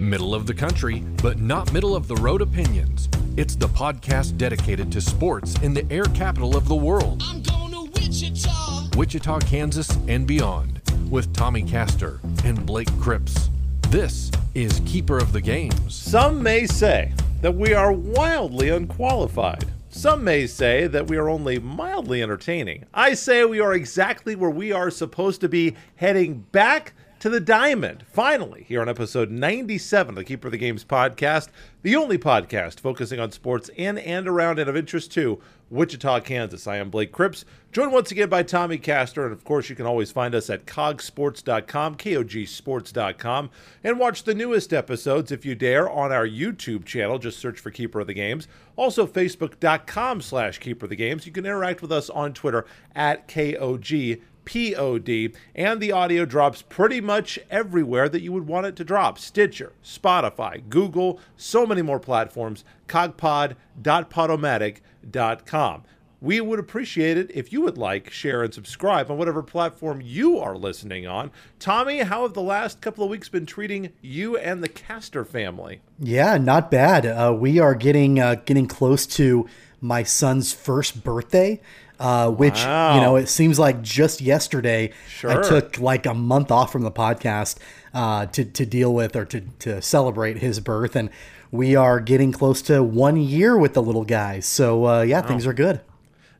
Middle of the country, but not middle of the road opinions. It's the podcast dedicated to sports in the air capital of the world. I'm going to Wichita. Wichita, Kansas, and beyond, with Tommy Castor and Blake Cripps. This is Keeper of the Games. Some may say that we are wildly unqualified. Some may say that we are only mildly entertaining. I say we are exactly where we are supposed to be heading back to the diamond. Finally, here on episode 97 of the Keeper of the Games podcast, the only podcast focusing on sports in and around and of interest to Wichita, Kansas. I am Blake Cripps, joined once again by Tommy Castor, and of course, you can always find us at cogsports.com, kogsports.com, and watch the newest episodes if you dare on our YouTube channel. Just search for Keeper of the Games. Also, facebook.com slash Keeper of the Games. You can interact with us on Twitter at KOG. POD, and the audio drops pretty much everywhere that you would want it to drop Stitcher, Spotify, Google, so many more platforms, cogpod.podomatic.com. We would appreciate it if you would like, share, and subscribe on whatever platform you are listening on. Tommy, how have the last couple of weeks been treating you and the Castor family? Yeah, not bad. Uh, we are getting uh, getting close to my son's first birthday uh, which wow. you know it seems like just yesterday sure. I took like a month off from the podcast uh, to to deal with or to to celebrate his birth, and we are getting close to one year with the little guy. So uh, yeah, wow. things are good.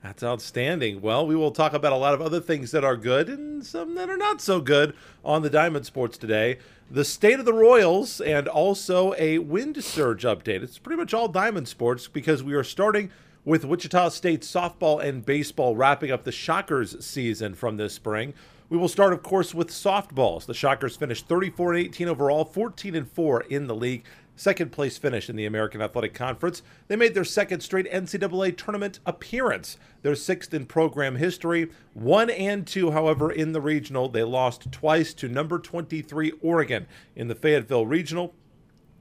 That's outstanding. Well, we will talk about a lot of other things that are good and some that are not so good on the Diamond Sports today. The state of the Royals and also a wind surge update. It's pretty much all Diamond Sports because we are starting with Wichita State softball and baseball wrapping up the Shockers season from this spring. We will start, of course, with softballs. The Shockers finished 34 and 18 overall, 14 and 4 in the league. Second place finish in the American Athletic Conference. They made their second straight NCAA tournament appearance, their sixth in program history. One and two, however, in the regional. They lost twice to number 23 Oregon in the Fayetteville Regional.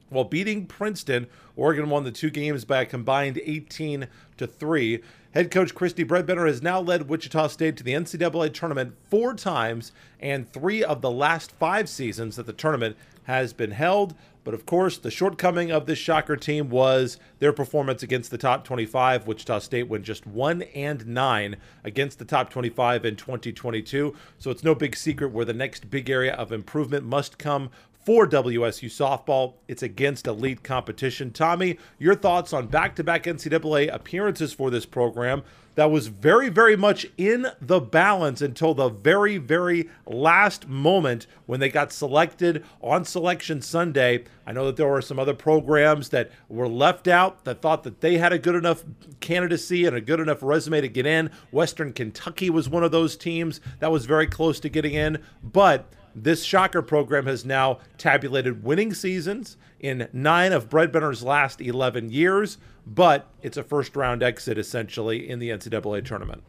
While beating Princeton, Oregon won the two games by a combined 18 to 3. Head coach Kristi Bredbenner has now led Wichita State to the NCAA tournament four times and three of the last five seasons that the tournament has been held. But of course, the shortcoming of this Shocker team was their performance against the top 25. Wichita State went just 1 and 9 against the top 25 in 2022. So it's no big secret where the next big area of improvement must come for WSU softball. It's against elite competition. Tommy, your thoughts on back to back NCAA appearances for this program that was very, very much in the balance until the very, very last moment when they got selected on Selection Sunday. I know that there were some other programs that were left out that thought that they had a good enough candidacy and a good enough resume to get in. Western Kentucky was one of those teams that was very close to getting in, but this Shocker program has now tabulated winning seasons in nine of Bredbenner's last 11 years, but it's a first round exit essentially in the NCAA tournament.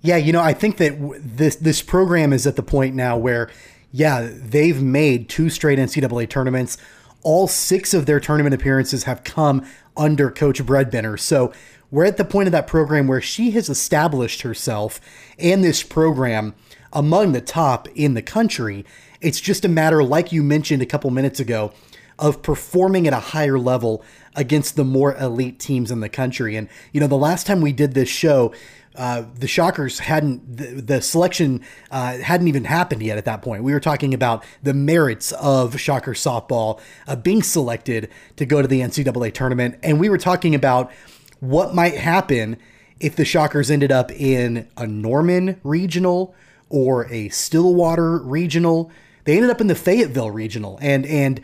Yeah, you know, I think that this this program is at the point now where, yeah, they've made two straight NCAA tournaments. All six of their tournament appearances have come under Coach Bredbender. So we're at the point of that program where she has established herself and this program among the top in the country. It's just a matter, like you mentioned a couple minutes ago, of performing at a higher level against the more elite teams in the country. And, you know, the last time we did this show, uh, the Shockers hadn't, the, the selection uh, hadn't even happened yet at that point. We were talking about the merits of Shocker softball uh, being selected to go to the NCAA tournament. And we were talking about what might happen if the Shockers ended up in a Norman regional or a Stillwater regional. They ended up in the Fayetteville regional, and and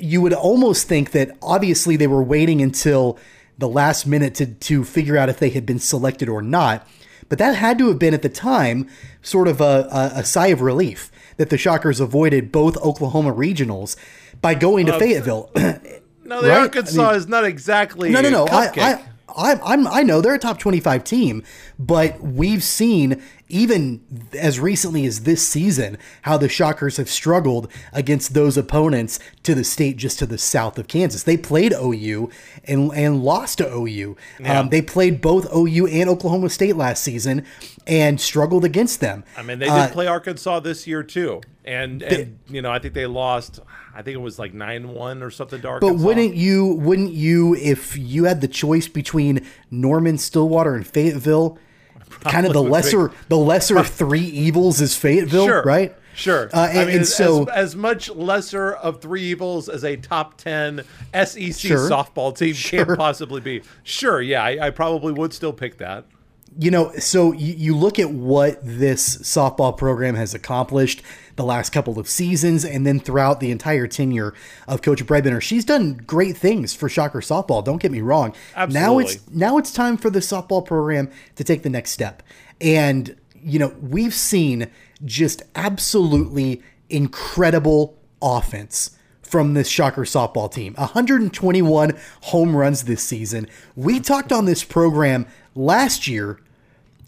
you would almost think that obviously they were waiting until the last minute to to figure out if they had been selected or not. But that had to have been at the time sort of a, a, a sigh of relief that the Shockers avoided both Oklahoma regionals by going to uh, Fayetteville. no, the right? Arkansas I mean, is not exactly no, no, no. I, I, I'm, I'm, I know they're a top 25 team, but we've seen even as recently as this season, how the Shockers have struggled against those opponents to the state just to the south of Kansas. They played OU and, and lost to OU. Yeah. Um, they played both OU and Oklahoma State last season and struggled against them. I mean, they did Uh, play Arkansas this year too, and and you know I think they lost. I think it was like nine one or something dark. But wouldn't you? Wouldn't you? If you had the choice between Norman, Stillwater, and Fayetteville, kind of the lesser, the lesser of three evils is Fayetteville, Sure. right? Sure. Uh, and, I mean, and as, so, as, as much lesser of three evils as a top ten SEC Sure. softball team Sure. can possibly be. Sure. Yeah, I, I probably would still pick that. You know, so you, you look at what this softball program has accomplished the last couple of seasons, and then throughout the entire tenure of Coach Bredbenner, she's done great things for Shocker softball. Don't get me wrong. Absolutely. Now it's now it's time for the softball program to take the next step, and you know we've seen just absolutely incredible offense from this Shocker softball team. 121 home runs this season. We talked on this program last year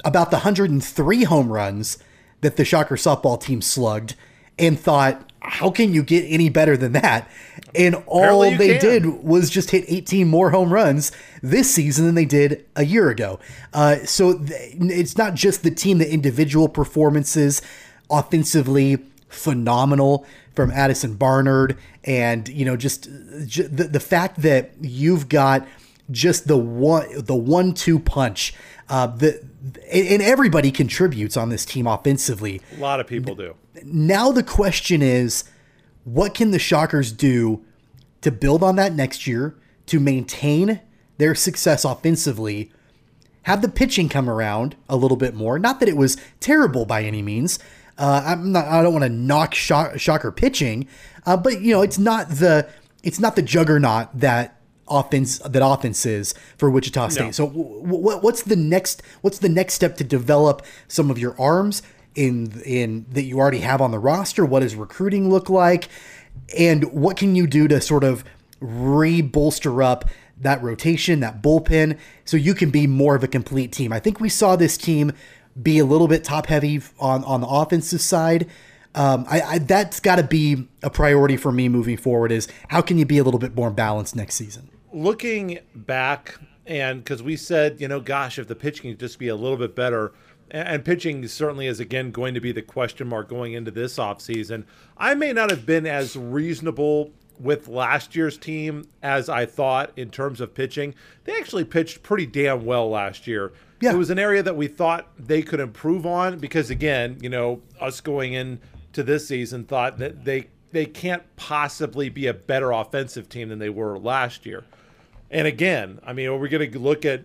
about the 103 home runs that the Shocker softball team slugged and thought, how can you get any better than that? And all they can. did was just hit 18 more home runs this season than they did a year ago. Uh, so th- it's not just the team, the individual performances offensively phenomenal from Addison Barnard and you know just j- the, the fact that you've got just the one the one two punch uh the and everybody contributes on this team offensively. A lot of people do. now the question is what can the shockers do to build on that next year to maintain their success offensively have the pitching come around a little bit more? Not that it was terrible by any means. Uh, i'm not i don't want to knock shock, shocker pitching uh, but you know it's not the it's not the juggernaut that offense that offense is for Wichita State. No. So w- w- what's the next what's the next step to develop some of your arms in in that you already have on the roster? What does recruiting look like? And what can you do to sort of re-bolster up that rotation, that bullpen, so you can be more of a complete team? I think we saw this team be a little bit top heavy on on the offensive side. Um, I, I that's got to be a priority for me moving forward. Is how can you be a little bit more balanced next season? Looking back and because we said you know gosh if the pitching could just be a little bit better and, pitching certainly is again going to be the question mark going into this offseason i may not have been as reasonable with last year's team as i thought in terms of pitching. They actually pitched pretty damn well last year. Yeah. it was an area that we thought they could improve on because again you know us going into this season thought that they they can't possibly be a better offensive team than they were last year and again, I mean, are we going to look at,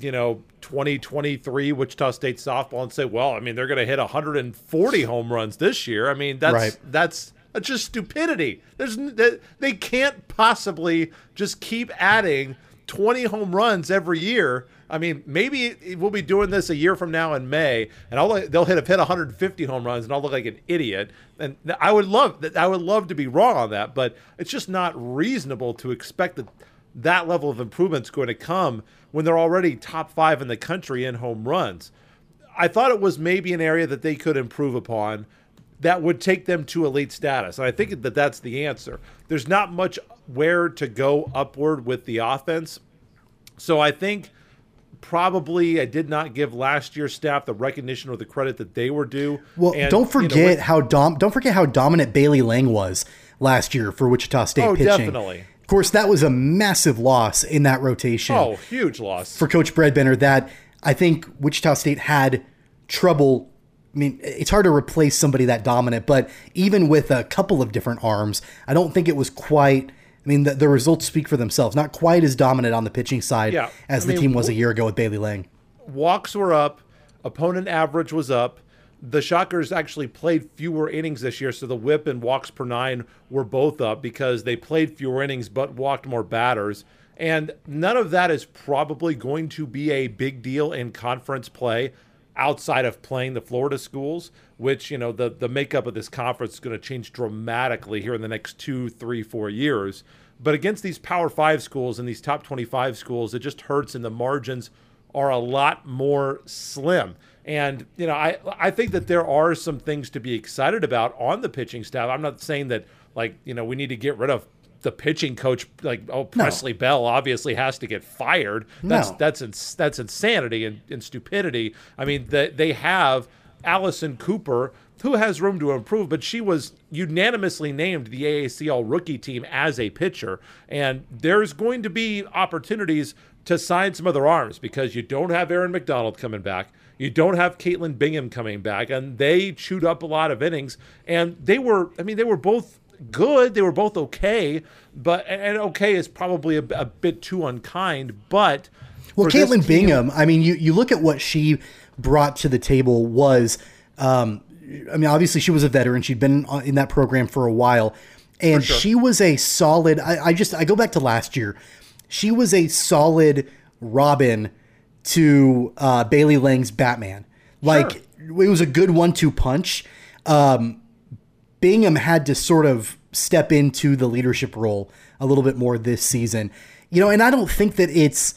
you know, 2023 Wichita State softball and say, well, I mean, they're going to hit 140 home runs this year? I mean, that's Right. that's that's just stupidity. There's they can't possibly just keep adding 20 home runs every year. I mean, maybe we'll be doing this a year from now in May, and I'll, they'll hit have hit 150 home runs, and I'll look like an idiot. And I would love that. I would love to be wrong on that, but it's just not reasonable to expect that that level of improvement's going to come when they're already top five in the country in home runs. I thought it was maybe an area that they could improve upon that would take them to elite status. And I think that that's the answer. There's not much where to go upward with the offense. So I think probably I did not give last year's staff the recognition or the credit that they were due. Well, And, don't you know, forget how dom don't forget how dominant Bailey Lange was last year for Wichita State Oh, pitching. definitely. Of course, that was a massive loss in that rotation oh, huge loss. for Coach Bredbenner. That I think Wichita State had trouble. I mean, it's hard to replace somebody that dominant, but even with a couple of different arms, I don't think it was quite. I mean, the, the results speak for themselves. Not quite as dominant on the pitching side Yeah, as I the mean, team was a year ago with Bailey Lange. walks were up, opponent average was up. The Shockers actually played fewer innings this year, so the whip and walks per nine were both up because they played fewer innings but walked more batters. And none of that is probably going to be a big deal in conference play outside of playing the Florida schools, which, you know, the, the makeup of this conference is going to change dramatically here in the next two, three, four years. But against these Power Five schools and these top 25 schools, it just hurts, in the margins are a lot more slim. And you know, I I think that there are some things to be excited about on the pitching staff. I'm not saying that like you know we need to get rid of the pitching coach like oh Presley no. Bell obviously has to get fired. That's no. that's ins- that's insanity and, and stupidity. I mean they they have Allison Cooper who has room to improve, but she was unanimously named the AACL rookie team as a pitcher. And there's going to be opportunities to sign some other arms because you don't have Aaron McDonald coming back. You don't have Caitlin Bingham coming back, and they chewed up a lot of innings. And they were, I mean, they were both good. They were both okay, but and okay is probably a, a bit too unkind. But well, Caitlin Bingham, I mean, you you look at what she brought to the table was um, I mean, obviously she was a veteran. She'd been in that program for a while, and sure. she was a solid. I, I, just I go back to last year. She was a solid Robin to uh, Bailey Lange's Batman. Like sure. it was a good one-two punch. Um, Bingham had to sort of step into the leadership role a little bit more this season. You know, and I don't think that it's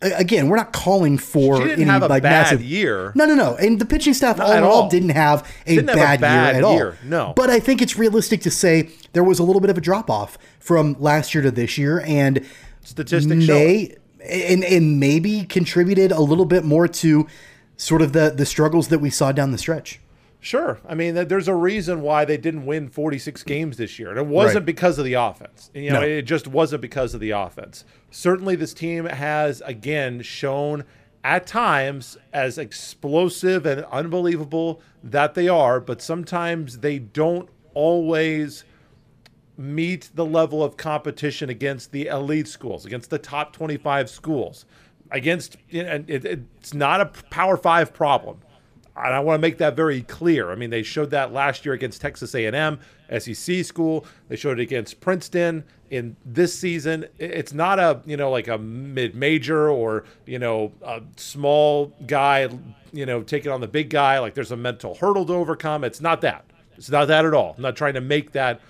again, we're not calling for any like massive year. No, no, no. And the pitching staff all in all didn't have a, didn't bad, have a bad, year at year. all. No. But I think it's realistic to say there was a little bit of a drop off from last year to this year, and statistics may and and maybe contributed a little bit more to sort of the the struggles that we saw down the stretch. Sure. I mean, there's a reason why they didn't win 46 games this year. And it wasn't right. because of the offense. You know, no. it just wasn't because of the offense. Certainly, this team has, again, shown at times as explosive and unbelievable that they are, but sometimes they don't always meet the level of competition against the elite schools, against the top 25 schools. Against, and it's not a Power Five problem and I want to make that very clear. I mean, they showed that last year against Texas A&M, SEC school. They showed it against Princeton in this season. It's not a you know like a mid-major or you know a small guy you know taking on the big guy. Like there's a mental hurdle to overcome. It's not that. It's not that at all. I'm not trying to make that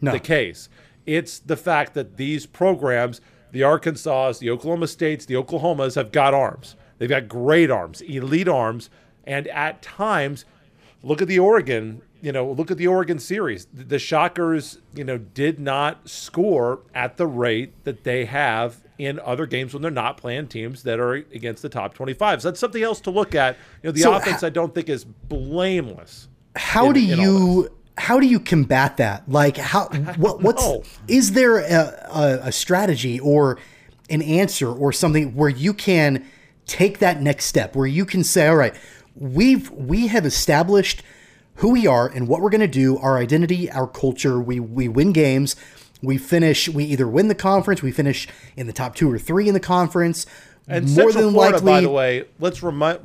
no. the case. It's the fact that these programs, the Arkansas, the Oklahoma States, the Oklahomas, have got arms. They've got great arms, elite arms and at times, look at the Oregon, you know, look at the Oregon series. The Shockers, you know, did not score at the rate that they have in other games when they're not playing teams that are against the top 25. So that's something else to look at. You know, the so offense I don't think is blameless. How in, do you how do you combat that? Like how what what's is there a, a, a strategy or an answer or something where you can take that next step where you can say, all right, we've we have established who we are and what we're going to do, our identity, our culture. We we win games. We finish. We either win the conference. We finish in the top two or three in the conference. And more Central than Florida, likely, by the way, let's remind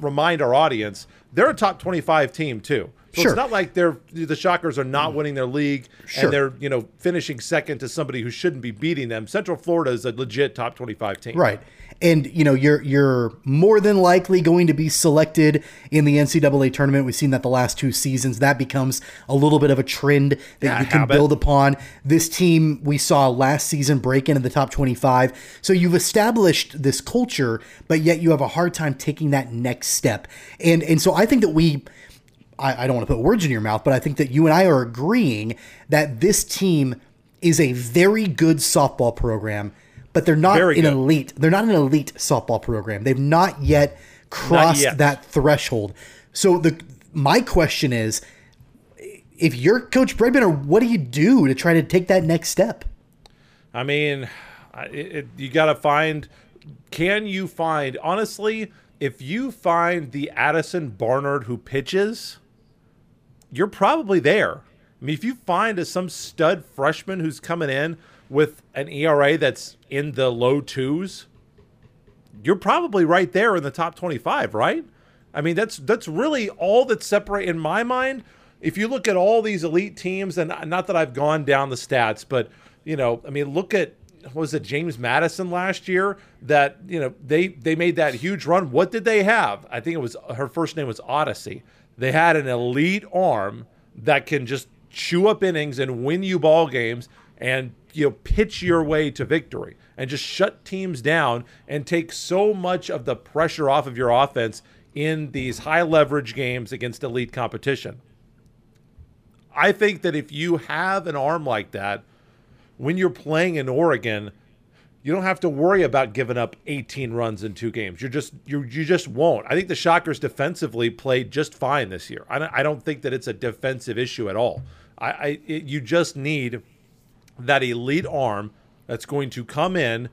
remind our audience they're a top twenty-five team too. So sure. it's not like they're the Shockers are not winning their league sure. and they're you know finishing second to somebody who shouldn't be beating them. Central Florida is a legit top twenty-five team. Right and you know you're you're more than likely going to be selected in the NCAA tournament. We've seen that the last two seasons. That becomes a little bit of a trend that yeah, you can habit. build upon. This team we saw last season break into the top 25. So you've established this culture, but yet you have a hard time taking that next step. And and so I think that we. I, I don't want to put words in your mouth, but I think that you and I are agreeing that this team is a very good softball program but they're not Very an good. elite. They're not an elite softball program. They've not yet crossed not yet. that threshold. So the my question is, if you're Coach Bregman, what do you do to try to take that next step? I mean, it, it, you got to find. Can you find honestly? If you find the Addison Barnard who pitches, you're probably there. I mean, if you find a, some stud freshman who's coming in with an ERA that's in the low twos, you're probably right there in the top 25, right? I mean, that's that's really all that separate in my mind. If you look at all these elite teams, and not that I've gone down the stats, but you know, I mean, look at was it James Madison last year that you know they they made that huge run. What did they have? I think it was her first name was Odicci. They had an elite arm that can just chew up innings and win you ball games and you know pitch your way to victory and just shut teams down and take so much of the pressure off of your offense in these high leverage games against elite competition. I think that if you have an arm like that, when you're playing in Oregon, you don't have to worry about giving up 18 runs in two games. You're just you you just won't. I think the Shockers defensively played just fine this year. I don't, I don't think that it's a defensive issue at all. I, I it, you just need that elite arm that's going to come in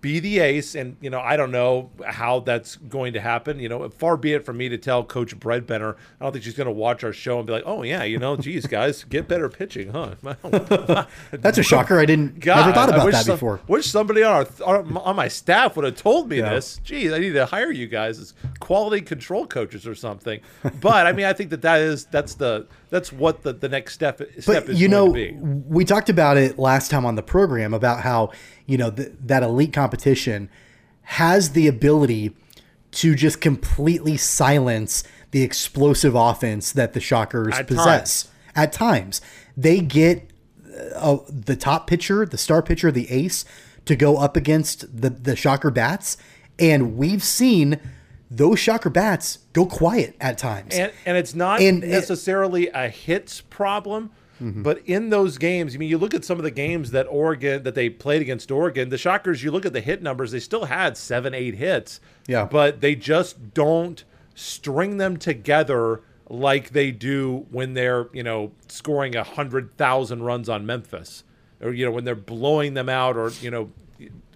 be the ace. And, you know, I don't know how that's going to happen. You know, far be it from me to tell Coach Bredbenner. I don't think she's going to watch our show and be like, oh, yeah, you know, geez, guys, get better pitching, huh? that's a shocker. I didn't God, never thought about that some, before. Wish somebody on, our, on my staff would have told me yeah. this. Geez, I need to hire you guys as quality control coaches or something. But I mean, I think that that is, that's the, that's what the, the next step, step but, is you know, we talked about it last time on the program about how, you know, th- that elite competition has the ability to just completely silence the explosive offense that the Shockers At possess. Times. At times, they get uh, the top pitcher, the star pitcher, the ace, to go up against the the Shocker bats, and we've seen those Shocker bats go quiet at times. And, and it's not and, necessarily a hits problem Mm-hmm. But in those games, I mean, you look at some of the games that Oregon that they played against Oregon. The Shockers, you look at the hit numbers; they still had seven, eight hits. Yeah, but they just don't string them together like they do when they're you know scoring a hundred thousand runs on Memphis, or you know when they're blowing them out, or you know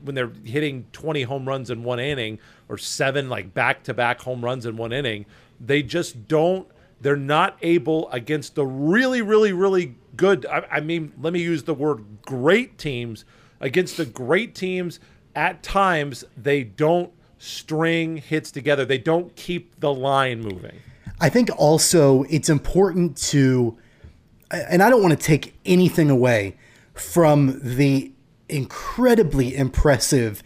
when they're hitting 20 home runs in one inning or seven like back-to-back home runs in one inning they just don't they're not able against the really, really, really good. I, I mean, let me use the word great teams. Against the great teams, at times they don't string hits together. They don't keep the line moving. I think also it's important to, and I don't want to take anything away from the incredibly impressive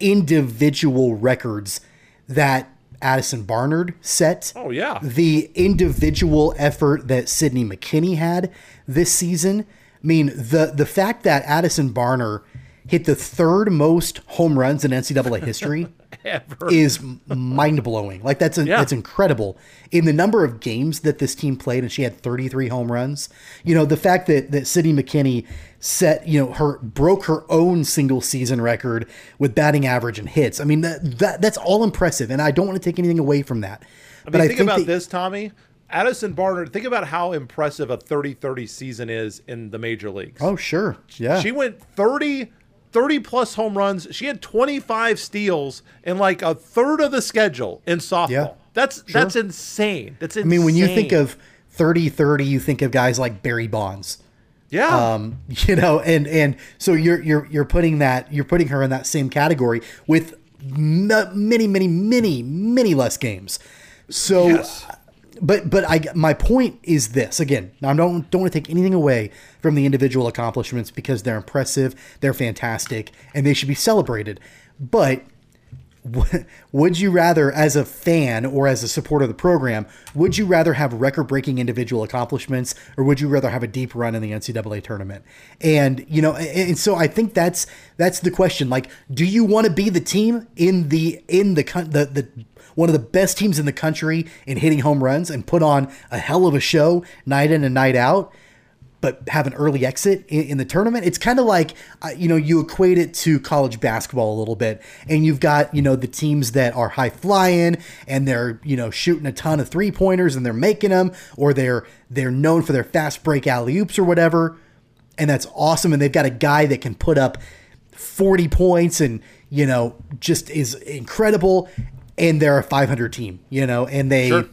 individual records that Addison Barnard set. Oh yeah. The individual effort that Sydney McKinney had this season. I mean, the the fact that Addison Barnard hit the third most home runs in NCAA history Ever. is mind blowing. Like that's a, yeah. that's incredible. In the number of games that this team played, and she had 33 home runs. You know, the fact that that Sydney McKinney set, you know, her broke her own single season record with batting average and hits. I mean, that, that that's all impressive, and I don't want to take anything away from that. I mean, but think, I think about that, this, Tommy. Addison Barnard, think about how impressive a 30-30 season is in the major leagues. Oh, sure. Yeah. She went 30 30 plus home runs. She had 25 steals in like a third of the schedule in softball. Yeah, that's sure. that's insane. That's insane. I mean, when you think of 30 30, you think of guys like Barry Bonds. Yeah. Um, you know, and and so you're you're you're putting that you're putting her in that same category with many many many many less games. So yes but but I my point is this again. I don't don't want to take anything away from the individual accomplishments because they're impressive, they're fantastic, and they should be celebrated. But would you rather, as a fan or as a supporter of the program, would you rather have record-breaking individual accomplishments, or would you rather have a deep run in the NCAA tournament? And you know, and so I think that's that's the question. Like, do you want to be the team in the in the the the one of the best teams in the country in hitting home runs and put on a hell of a show night in and night out, but have an early exit in, in the tournament. It's kind of like, uh, you know, you equate it to college basketball a little bit. And you've got, you know, the teams that are high flying and they're, you know, shooting a ton of three pointers and they're making them, or they're, they're known for their fast break alley oops or whatever. And that's awesome. And they've got a guy that can put up 40 points and, you know, just is incredible and they're a 500 team, you know, and they sure.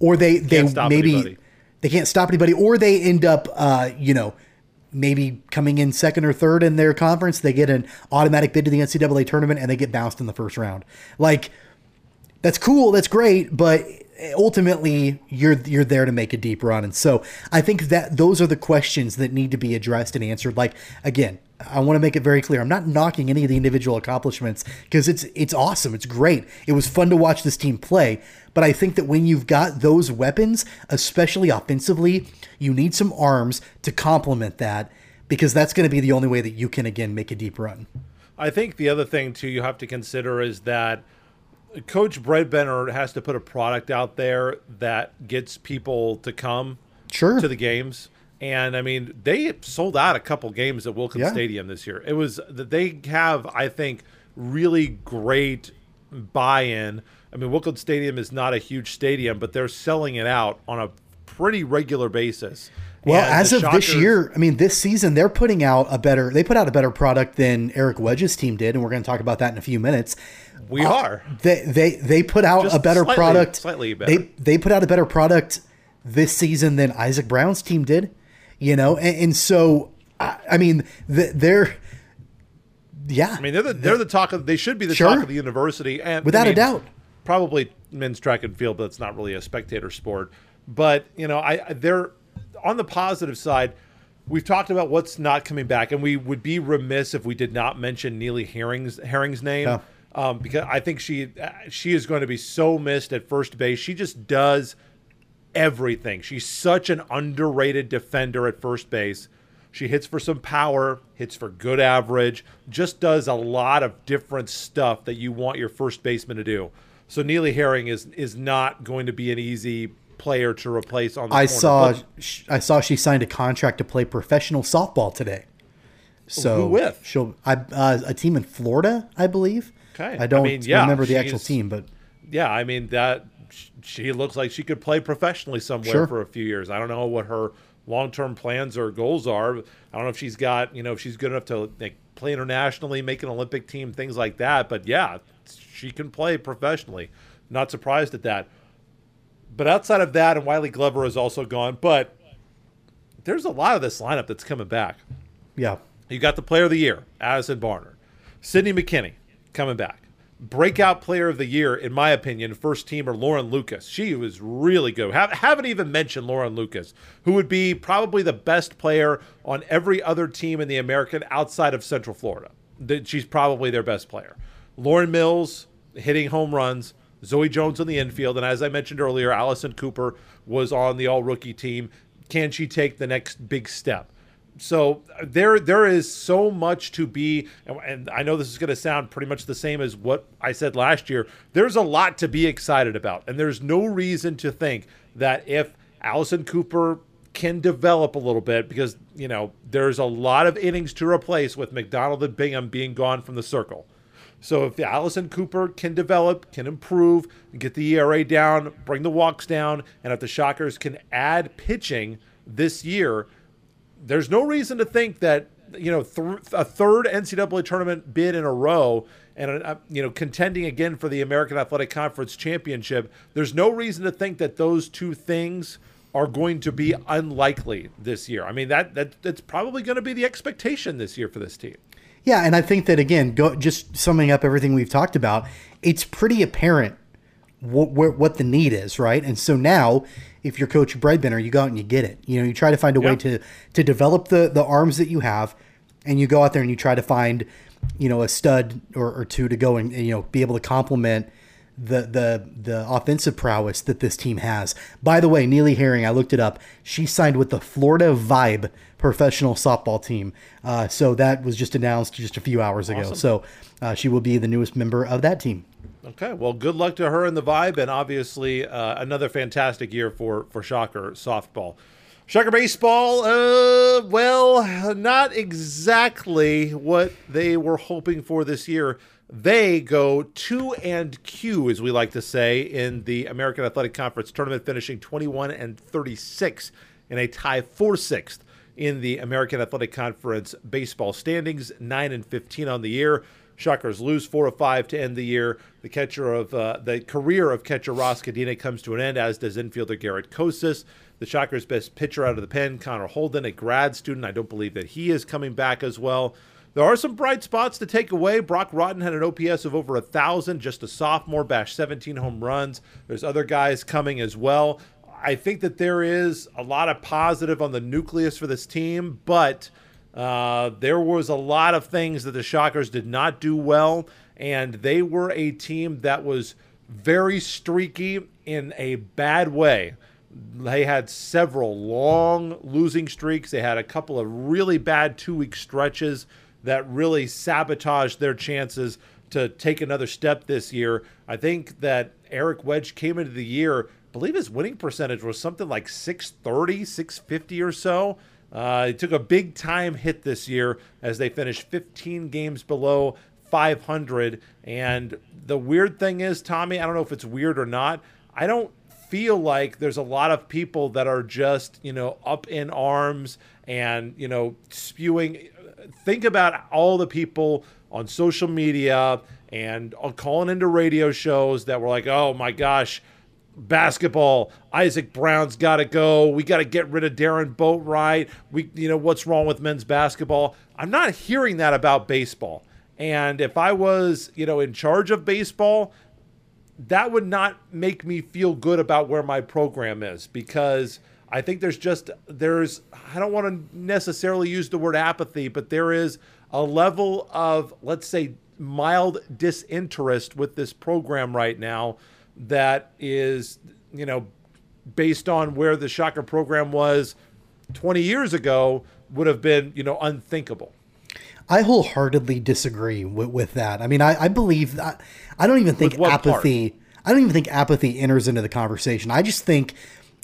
or they they maybe anybody. they can't stop anybody, or they end up, uh, you know, maybe coming in second or third in their conference. They get an automatic bid to the NCAA tournament and they get bounced in the first round. Like that's cool, that's great, but ultimately you're you're there to make a deep run. And so i think that those are the questions that need to be addressed and answered. Like again i want to make it very clear i'm not knocking any of the individual accomplishments because it's it's awesome it's great. It was fun to watch this team play but i think that when you've got those weapons especially offensively you need some arms to complement that because that's going to be the only way that you can again make a deep run. I think the other thing too you have to consider is that Coach Bredbenner has to put a product out there that gets people to come Sure. to the games. And I mean, they sold out a couple games at Wilkins Yeah. Stadium this year. It was that they have, I think, really great buy-in. I mean, Wilkins Stadium is not a huge stadium, but they're selling it out on a pretty regular basis. Well, And as the of this year, I mean, this season they're putting out a better. They put out a better product than Eric Wedge's team did, and we're going to talk about that in a few minutes. we uh, are. They they they put out Just a better slightly- product. slightly better. They they put out a better product this season than Isaac Brown's team did. You know, and, and so I, I mean, th- they're yeah. I mean, they're the they're the talk of. They should be the Sure. talk of the university, and Without I a mean, doubt. probably men's track and field. But it's not really a spectator sport. But you know, I- they're on the positive side. We've talked about what's not coming back, and we would be remiss if we did not mention Neely Herring's Herring's name. Um, because I think she she is going to be so missed at first base. She just does everything. She's such an underrated defender at first base. She hits for some power, hits for good average, just does a lot of different stuff that you want your first baseman to do. So Neely Herring is is not going to be an easy player to replace on the I corner. saw But I saw she signed a contract to play professional softball today. So Who with? She'll I, uh, a team in Florida, I believe. Okay. I don't I mean, yeah, remember the actual team, but yeah, I mean that she looks like she could play professionally somewhere Sure. for a few years. I don't know what her long-term plans or goals are. I don't know if she's got, you know, if she's good enough to like, play internationally, make an Olympic team, things like that. But yeah, she can play professionally. Not surprised at that. But outside of that, and Wiley Glover is also gone. But there's a lot of this lineup that's coming back. yeah. You got the player of the year, Addison Barnard. Sydney McKinney coming back. Breakout player of the year, in my opinion, first teamer Lauren Lucas. She was really good. Have, haven't even mentioned Lauren Lucas, who would be probably the best player on every other team in the American outside of Central Florida. That She's probably their best player. Lauren Mills hitting home runs. Zoe Jones on the infield. And as I mentioned earlier, Allison Cooper was on the all rookie team. Can she take the next big step? so there there is so much to be and, and i know this is going to sound pretty much the same as what i said last year there's a lot to be excited about and there's no reason to think that if allison cooper can develop a little bit because you know there's a lot of innings to replace with mcdonald and bingham being gone from the circle so if Allison Cooper can develop, can improve, get the ERA down, bring the walks down, and if the Shockers can add pitching this year, there's no reason to think that you know th- a third NCAA tournament bid in a row and uh, you know contending again for the American Athletic Conference championship. There's no reason to think that those two things are going to be unlikely this year. I mean that that that's probably going to be the expectation this year for this team. Yeah, and I think that again, go, just summing up everything we've talked about, it's pretty apparent what what, what the need is, right? And so now, if you're Coach Bredbenner, you go out and you get it. You know, you try to find a way to to develop the the arms that you have, and you go out there and you try to find, you know, a stud or, or two to go and you know be able to complement the the the offensive prowess that this team has. By the way, Neely Herring, I looked it up. She signed with the Florida Vibe professional softball team. Uh, so that was just announced just a few hours ago. So uh, she will be the newest member of that team. Okay, well, good luck to her and the vibe, and obviously uh, another fantastic year for for Shocker softball. Shocker baseball, uh, well, not exactly what they were hoping for this year. They go two and Q, as we like to say, in the American Athletic Conference tournament, finishing 21 and 36 in a tie for sixth in the American Athletic Conference baseball standings, 9 and 15 on the year. Shockers lose four of five to end the year. The catcher of uh, the career of catcher Ross Cadena comes to an end, as does infielder Garrett Kosis. The Shockers' best pitcher out of the pen, Connor Holden, a grad student. I don't believe that he is coming back as well. There are some bright spots to take away. Brock Rodden had an OPS of over a thousand, just a sophomore, bashed 17 home runs. There's other guys coming as well. I think that there is a lot of positive on the nucleus for this team, but uh, there was a lot of things that the Shockers did not do well, and they were a team that was very streaky in a bad way. They had several long losing streaks. They had a couple of really bad two week stretches that really sabotaged their chances to take another step this year. I think that Eric Wedge came into the year, I believe his winning percentage was something like 630, 650 or so. Uh, he took a big time hit this year as they finished 15 games below 500. And the weird thing is, Tommy, I don't know if it's weird or not. I don't feel like there's a lot of people that are just, you know, up in arms and, you know, spewing. Think about all the people on social media and calling into radio shows that were like, oh my gosh, basketball. Isaac Brown's got to go. We got to get rid of Darron Boatright. We, you know, what's wrong with men's basketball? I'm not hearing that about baseball. And if I was, you know, in charge of baseball, that would not make me feel good about where my program is because I think there's just there's I don't want to necessarily use the word apathy, but there is a level of let's say mild disinterest with this program right now that is, you know, based on where the Shocker program was 20 years ago would have been, you know, unthinkable. I wholeheartedly disagree with, with that. I mean, I, I believe that I don't even think apathy. Part? I don't even think apathy enters into the conversation. I just think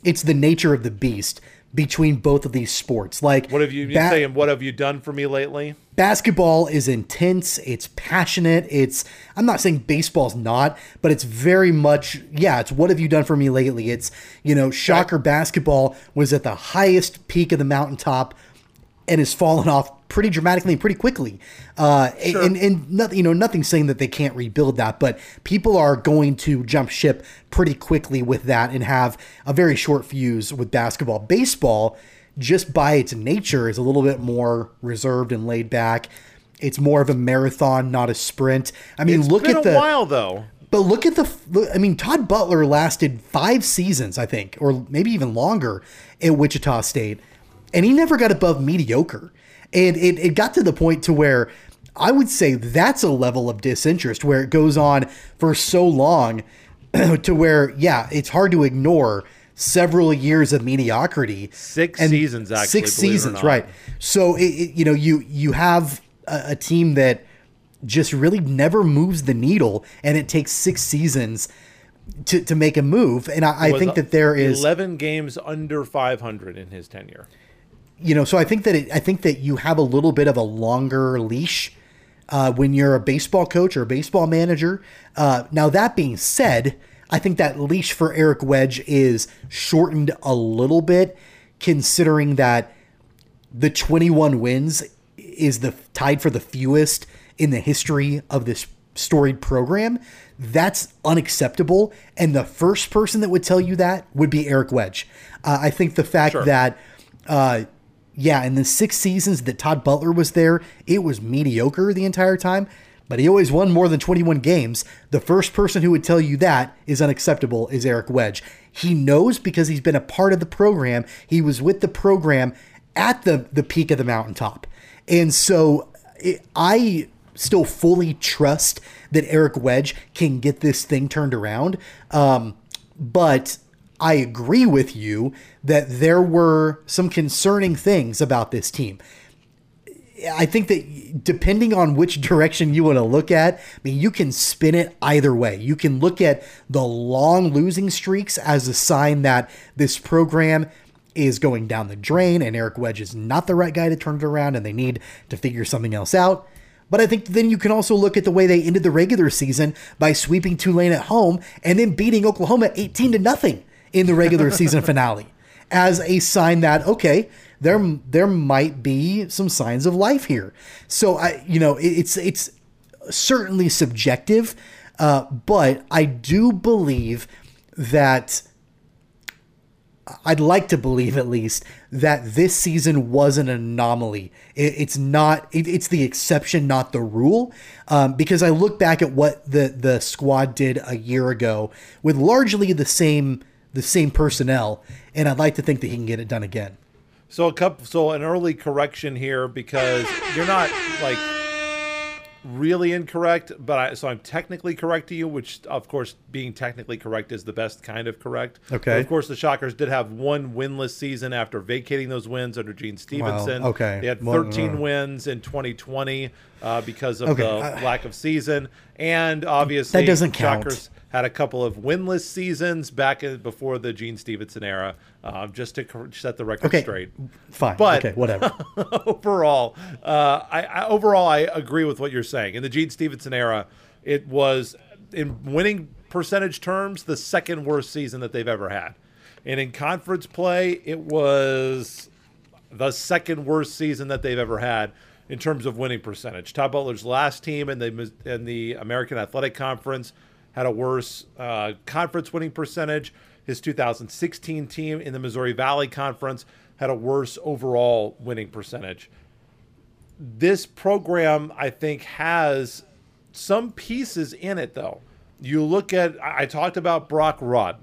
it's the nature of the beast between both of these sports. Like, what have you ba- saying? What have you done for me lately? Basketball is intense. It's passionate. It's. I'm not saying baseball's not, but it's very much. Yeah, it's what have you done for me lately? It's you know, shocker. Right. Basketball was at the highest peak of the mountaintop, and has fallen off pretty dramatically and pretty quickly. Uh, sure. And and nothing, you know, nothing saying that they can't rebuild that, but people are going to jump ship pretty quickly with that and have a very short fuse with basketball. Baseball, just by its nature, is a little bit more reserved and laid back. It's more of a marathon, not a sprint. I mean, it's look at the while though. But look at the. I mean, Todd Butler lasted five seasons, I think, or maybe even longer at Wichita State, and he never got above mediocre. And it, it got to the point to where I would say that's a level of disinterest where it goes on for so long to where, yeah, it's hard to ignore several years of mediocrity. Six seasons, actually. Six seasons, right. So, it, it, you know, you, you have a, a team that just really never moves the needle and it takes six seasons to, to make a move. And I, I think that there is 11 games under 500 in his tenure you know, so I think that it, I think that you have a little bit of a longer leash uh, when you're a baseball coach or a baseball manager. Uh, now that being said, I think that leash for Eric Wedge is shortened a little bit, considering that the 21 wins is the tied for the fewest in the history of this storied program. That's unacceptable. And the first person that would tell you that would be Eric Wedge. Uh, I think the fact sure. that uh, yeah, in the six seasons that Todd Butler was there, it was mediocre the entire time, but he always won more than 21 games. The first person who would tell you that is unacceptable is Eric Wedge. He knows because he's been a part of the program. He was with the program at the, the peak of the mountaintop. And so it, I still fully trust that Eric Wedge can get this thing turned around. Um, but I agree with you that there were some concerning things about this team. I think that depending on which direction you want to look at, I mean, you can spin it either way. You can look at the long losing streaks as a sign that this program is going down the drain and Eric Wedge is not the right guy to turn it around and they need to figure something else out. But I think then you can also look at the way they ended the regular season by sweeping Tulane at home and then beating Oklahoma 18 to nothing in the regular season finale as a sign that okay there there might be some signs of life here so i you know it, it's it's certainly subjective uh, but i do believe that I'd like to believe at least that this season was an anomaly. It, it's not. It, it's the exception, not the rule. Um, because I look back at what the the squad did a year ago with largely the same the same personnel, and I'd like to think that he can get it done again. So a couple, so an early correction here because you're not like really incorrect, but I, so I'm technically correct to you, which of course being technically correct is the best kind of correct. Okay. But of course, the Shockers did have one winless season after vacating those wins under Gene Stephenson. okay. They had Well, 13 uh, wins in 2020 uh, because of Okay, the uh, lack of season, and obviously That doesn't count. Shockers had a couple of winless seasons back in, before the Gene Stephenson era, uh, just to set the record Okay. straight. Fine. But- okay, whatever. overall, uh, I, I overall I agree with what you're saying. In the Gene Stephenson era, it was in winning percentage terms the second worst season that they've ever had, and in conference play, it was the second worst season that they've ever had in terms of winning percentage. Todd Butler's last team in the in the American Athletic Conference had a worse uh, conference winning percentage. His 2016 team in the Missouri Valley Conference had a worse overall winning percentage. This program, I think, has some pieces in it, though. You look at, I talked about Brock Rudd.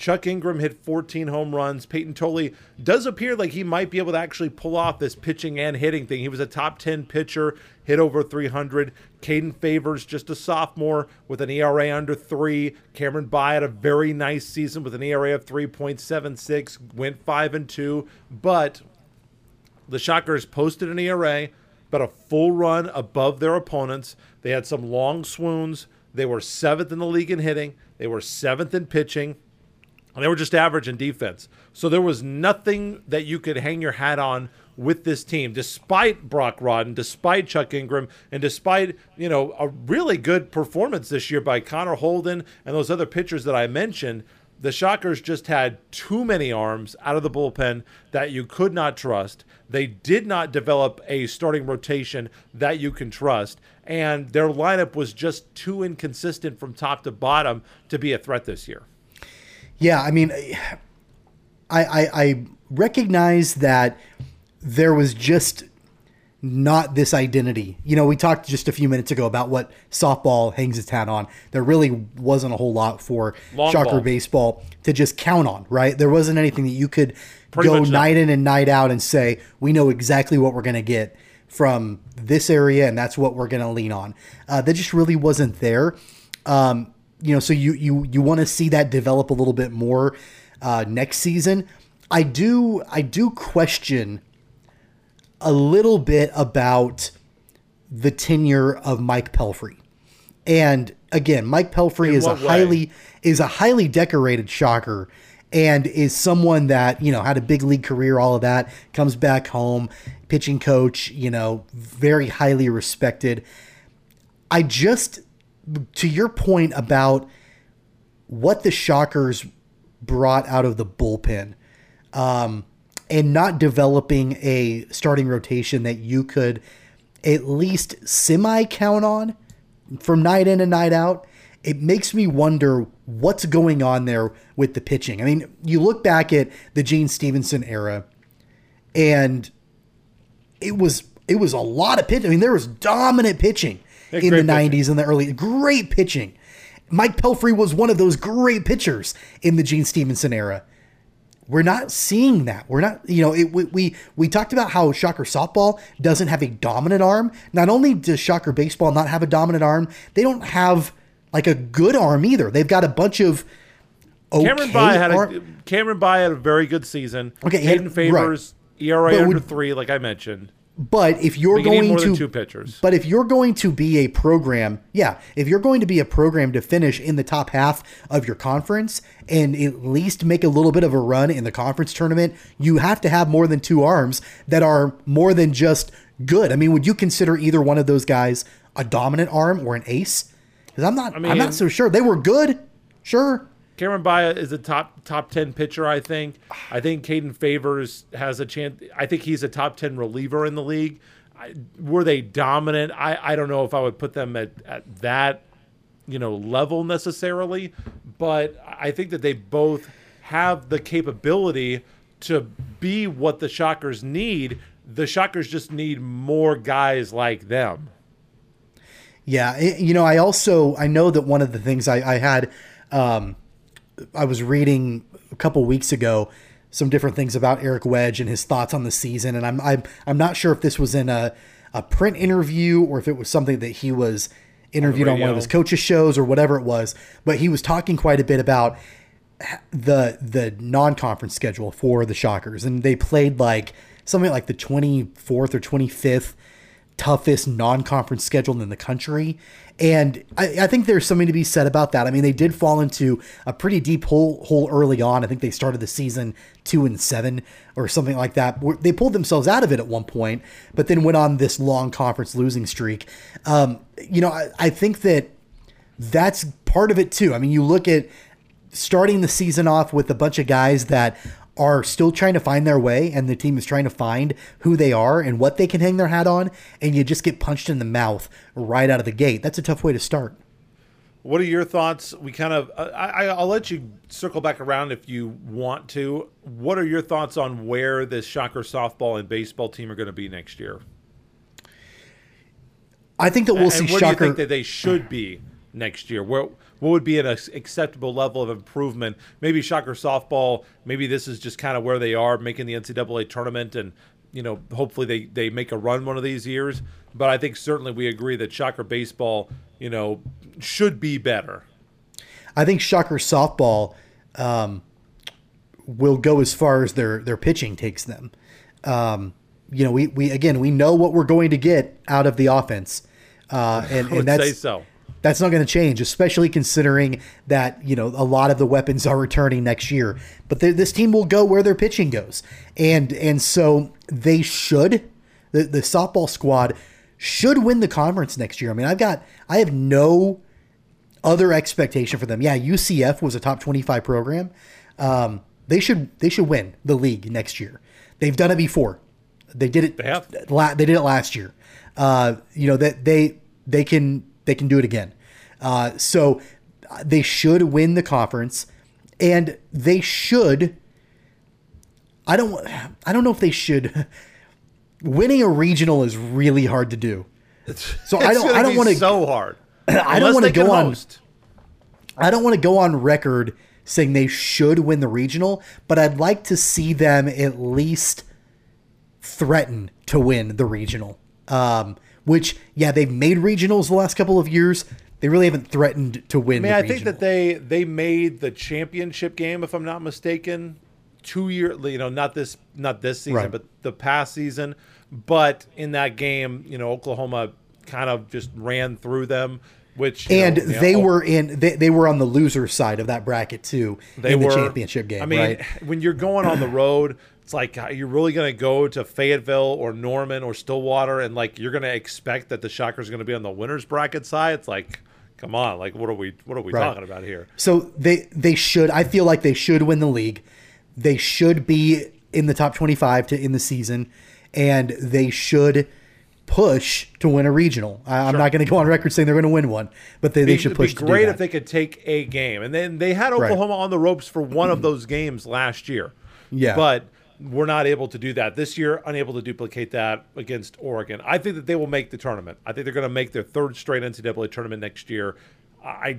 Chuck Ingram hit 14 home runs. Payton Tolle does appear like he might be able to actually pull off this pitching and hitting thing. He was a top 10 pitcher, hit over 300. Caden Favors, just a sophomore with an ERA under three. Cameron Bye had a very nice season with an ERA of 3.76, went 5 and 2. But the Shockers posted an ERA, about a full run above their opponents. They had some long swoons. They were seventh in the league in hitting. They were seventh in pitching. They were just average in defense. So there was nothing that you could hang your hat on with this team, despite Brock Rodden, despite Chuck Ingram, and despite, you know, a really good performance this year by Connor Holden and those other pitchers that I mentioned. The Shockers just had too many arms out of the bullpen that you could not trust. They did not develop a starting rotation that you can trust. And their lineup was just too inconsistent from top to bottom to be a threat this year. Yeah, I mean, I, I I recognize that there was just not this identity. You know, we talked just a few minutes ago about what softball hangs its hat on. There really wasn't a whole lot for Long Shocker ball. baseball to just count on, right? There wasn't anything that you could Pretty go not. night in and night out and say, we know exactly what we're going to get from this area and that's what we're going to lean on. Uh, that just really wasn't there. Um, you know, so you you you want to see that develop a little bit more uh, next season. I do I do question a little bit about the tenure of Mike Pelfrey. And again, Mike Pelfrey is a way? highly is a highly decorated shocker and is someone that, you know, had a big league career, all of that, comes back home, pitching coach, you know, very highly respected. I just to your point about what the Shockers brought out of the bullpen um, and not developing a starting rotation that you could at least semi count on from night in and night out, it makes me wonder what's going on there with the pitching. I mean, you look back at the Gene Stephenson era and it was it was a lot of pitching. I mean, there was dominant pitching In the great pitching. 90s and the early great pitching. Mike Pelfrey was one of those great pitchers in the Gene Stephenson era. We're not seeing that. We're not, you know, it, we, we we talked about how Shocker softball doesn't have a dominant arm. Not only does Shocker baseball not have a dominant arm, they don't have like a good arm either. They've got a bunch of okay Cameron Bye had a Cameron Bye had a very good season. Okay, he had- Hayden Favors ERA But under would- three, like I mentioned. But if you're But you need going more to than two pitchers. But if you're going to be a program, yeah, if you're going to be a program to finish in the top half of your conference and at least make a little bit of a run in the conference tournament, you have to have more than two arms that are more than just good. I mean, would you consider either one of those guys a dominant arm or an ace? Because I'm not. I am mean- not so sure. They were good, sure. Cameron Bye is a top top ten pitcher. I think. I think Caden Favors has a chance. I think he's a top ten reliever in the league. I, were they dominant? I, I don't know if I would put them at, at that you know level necessarily, but I think that they both have the capability to be what the Shockers need. The Shockers just need more guys like them. Yeah, you know, I also I know that one of the things I, I had, um, I was reading a couple weeks ago some different things about Eric Wedge and his thoughts on the season, and I'm I'm I'm not sure if this was in a a print interview or if it was something that he was interviewed on, one of his coaches shows or whatever it was. But he was talking quite a bit about the the non-conference schedule for the Shockers, and they played like something like the 24th or 25th toughest non-conference schedule in the country. And I, I think there's something to be said about that. I mean, they did fall into a pretty deep hole hole early on. I think they started the season two and seven or something like that. They pulled themselves out of it at one point, but then went on this long conference losing streak. Um, you know, I, I think that that's part of it too. I mean, you look at starting the season off with a bunch of guys that are still trying to find their way and the team is trying to find who they are and what they can hang their hat on and you just get punched in the mouth right out of the gate. That's a tough way to start. What are your thoughts? We kind of, uh, I, I, I'll let you circle back around if you want to. What are your thoughts on where this Shocker softball and baseball team are going to be next year? I think that we'll and see Shocker do you think that they should be next year? Where what would be an acceptable level of improvement? Maybe Shocker softball. Maybe this is just kind of where they are, making the NCAA tournament, and you know, hopefully they they make a run one of these years. But I think certainly we agree that Shocker baseball, you know, should be better. I think Shocker softball um, will go as far as their their pitching takes them. Um, you know, we we again we know what we're going to get out of the offense, uh, and, I would and that's say so. That's not going to change, especially considering that you know a lot of the weapons are returning next year. But th- this team will go where their pitching goes, and and so they should. The the softball squad should win the conference next year. I mean, I've got I have no other expectation for them. Yeah, UCF was a top twenty five program. Um, they should they should win the league next year. They've done it before. They did it. They have. La- they did it last year. Uh, you know that they they can they can do it again. Uh, so they should win the conference, and they should. I don't. I don't know if they should. Winning a regional is really hard to do. So I don't. I don't want to. so hard. I don't want to go on. host. I don't want to go on record saying they should win the regional, but I'd like to see them at least threaten to win the regional. Um, which, yeah, they've made regionals the last couple of years. They really haven't threatened to win. I mean, the I think that they they made the championship game, if I'm not mistaken, two year. You know, not this not this season, Right. but the past season. But in that game, you know, Oklahoma kind of just ran through them, which and know, you know, they oh, were in. They, they were on the loser side of that bracket too they in the were championship game. I mean, right? when you're going on the road. It's like uh, you're really going to go to Fayetteville or Norman or Stillwater, and like you're going to expect that the Shockers are going to be on the winners bracket side. It's like, come on, like what are we what are we Right. talking about here? So they they should. I feel like they should win the league. They should be in the top twenty five to in the season, and they should push to win a regional. I, I'm not going to go on record saying they're going to win one, but they, they should It'd push. be to great if they could take a game, and then they had Right. Oklahoma on the ropes for one of those games last year. Yeah. but we're not able to do that this year. Unable to duplicate that against Oregon. I think that they will make the tournament. I think they're going to make their third straight NCAA tournament next year. I,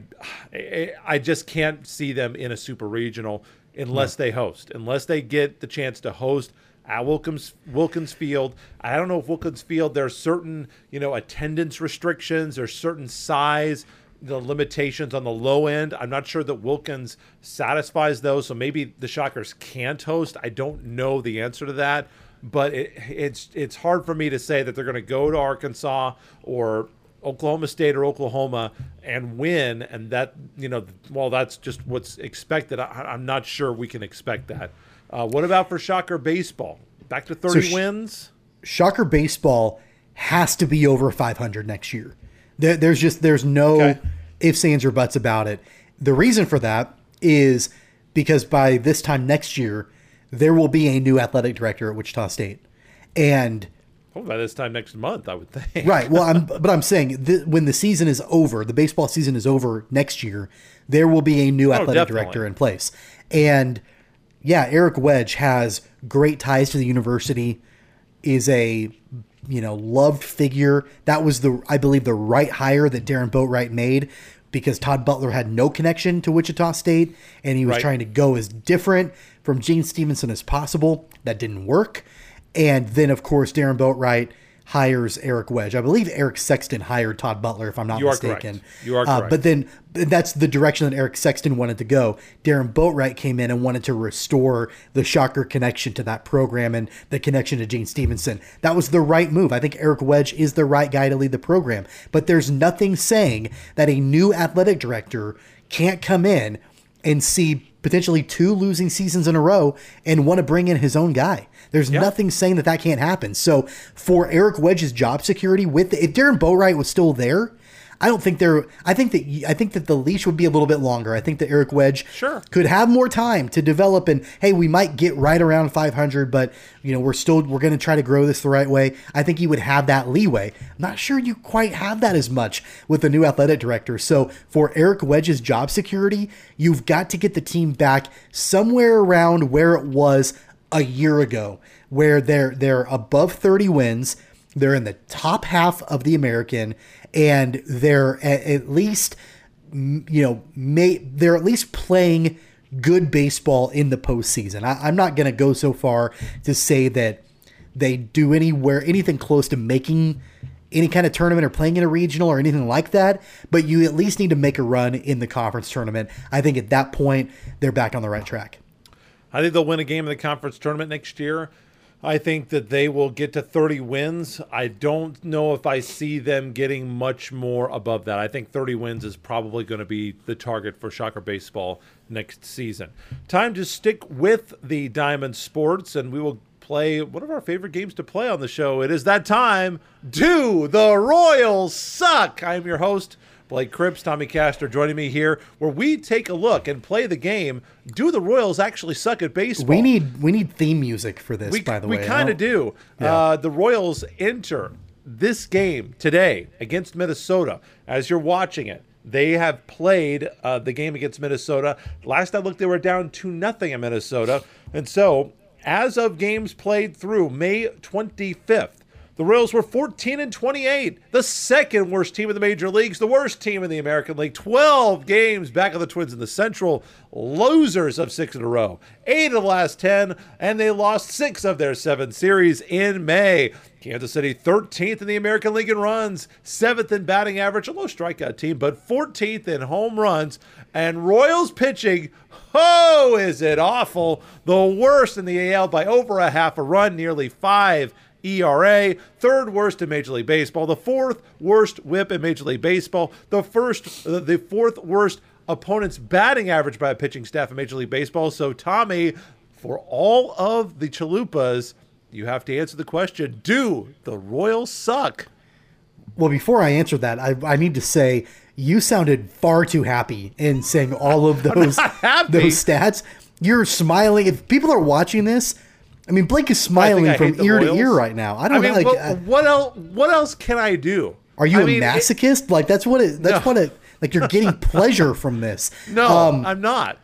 I, I just can't see them in a super regional unless they host, unless they get the chance to host at Wilkins Wilkins Field. I don't know if Wilkins Field there's certain you know attendance restrictions or certain size the limitations on the low end. I'm not sure that Wilkins satisfies those, so maybe the Shockers can't host. I don't know the answer to that, but it, it's it's hard for me to say that they're going to go to Arkansas or Oklahoma State or Oklahoma and win, and that you know, well, that's just what's expected. I, I'm not sure we can expect that. Uh, what about for Shocker baseball? Back to 30 sh- wins. Shocker baseball has to be over 500 next year. There, there's just there's no Okay. ifs, ands, or buts about it. The reason for that is because by this time next year, there will be a new athletic director at Wichita State, and Oh, by this time next month, I would think. right. Well, I'm but I'm saying th- when the season is over, the baseball season is over next year, there will be a new oh, athletic definitely. director in place, and yeah, Eric Wedge has great ties to the university, is a you know loved figure. That was the I believe the right hire that Darron Boatright made because Todd Butler had no connection to Wichita State and he was Right. trying to go as different from Gene Stephenson as possible. That didn't work. And then of course Darron Boatright hires Eric Wedge. I believe Eric Sexton hired Todd Butler, if I'm not You are mistaken. correct. You are Uh, correct. but then that's the direction that Eric Sexton wanted to go. Darron Boatright came in and wanted to restore the Shocker connection to that program and the connection to Gene Stephenson. That was the right move. I think Eric Wedge is the right guy to lead the program. But there's nothing saying that a new athletic director can't come in and see potentially two losing seasons in a row and want to bring in his own guy. There's nothing saying that that can't happen. So for Eric Wedge's job security, with if Darron Boatright was still there, I don't think there. I think that I think that the leash would be a little bit longer. I think that Eric Wedge Sure. could have more time to develop. And hey, we might get right around 500, but you know we're still we're going to try to grow this the right way. I think he would have that leeway. I'm not sure you quite have that as much with the new athletic director. So for Eric Wedge's job security, you've got to get the team back somewhere around where it was a year ago, where they're they're above 30 wins. They're in the top half of the American, and they're at, least, you know, may they're at least playing good baseball in the postseason. I, I'm not going to go so far to say that they do anywhere anything close to making any kind of tournament or playing in a regional or anything like that, but you at least need to make a run in the conference tournament. I think at that point they're back on the right track. I think they'll win a game in the conference tournament next year. I think that they will get to 30 wins. I don't know if I see them getting much more above that. I think 30 wins is probably going to be the target for Shocker Baseball next season. Time to stick with the Diamond Sports, and we will play one of our favorite games to play on the show. It is that time. Do the Royals suck? I'm your host. Blake Cripps, Tommy Castor joining me here, where we take a look and play the game. Do the Royals actually suck at baseball? We need we need theme music for this. we, by the we way, I kind of do. Uh, the Royals enter this game today against Minnesota. As you're watching it, they have played uh, the game against Minnesota. Last I looked, they were down two nothing in Minnesota, and so as of games played through May 25th. The Royals were 14 and 28, the second worst team in the major leagues, the worst team in the American League. 12 games back of the Twins in the Central, losers of six in a row. Eight of the last 10, and they lost six of their seven series in May. Kansas City 13th in the American League in runs, seventh in batting average, a low strikeout team, but 14th in home runs. And Royals pitching, oh, is it awful? The worst in the AL by over a half a run, nearly five ERA, third worst in Major League Baseball, the fourth worst WHIP in Major League Baseball, the first, uh, the fourth worst opponent's batting average by a pitching staff in Major League Baseball. So Tommy, for all of the Chalupas, you have to answer the question: Do the Royals suck? Well, before I answer that, I, I need to say you sounded far too happy in saying all of those those stats. You're smiling. If people are watching this, I mean, Blake is smiling I from ear to ear right now. I don't I mean, know. Like, what, uh, what else? What else can I do? are you I a mean, it- masochist? like that's what it. That's No. what it. Like you're getting pleasure from this. no, Um, I'm not.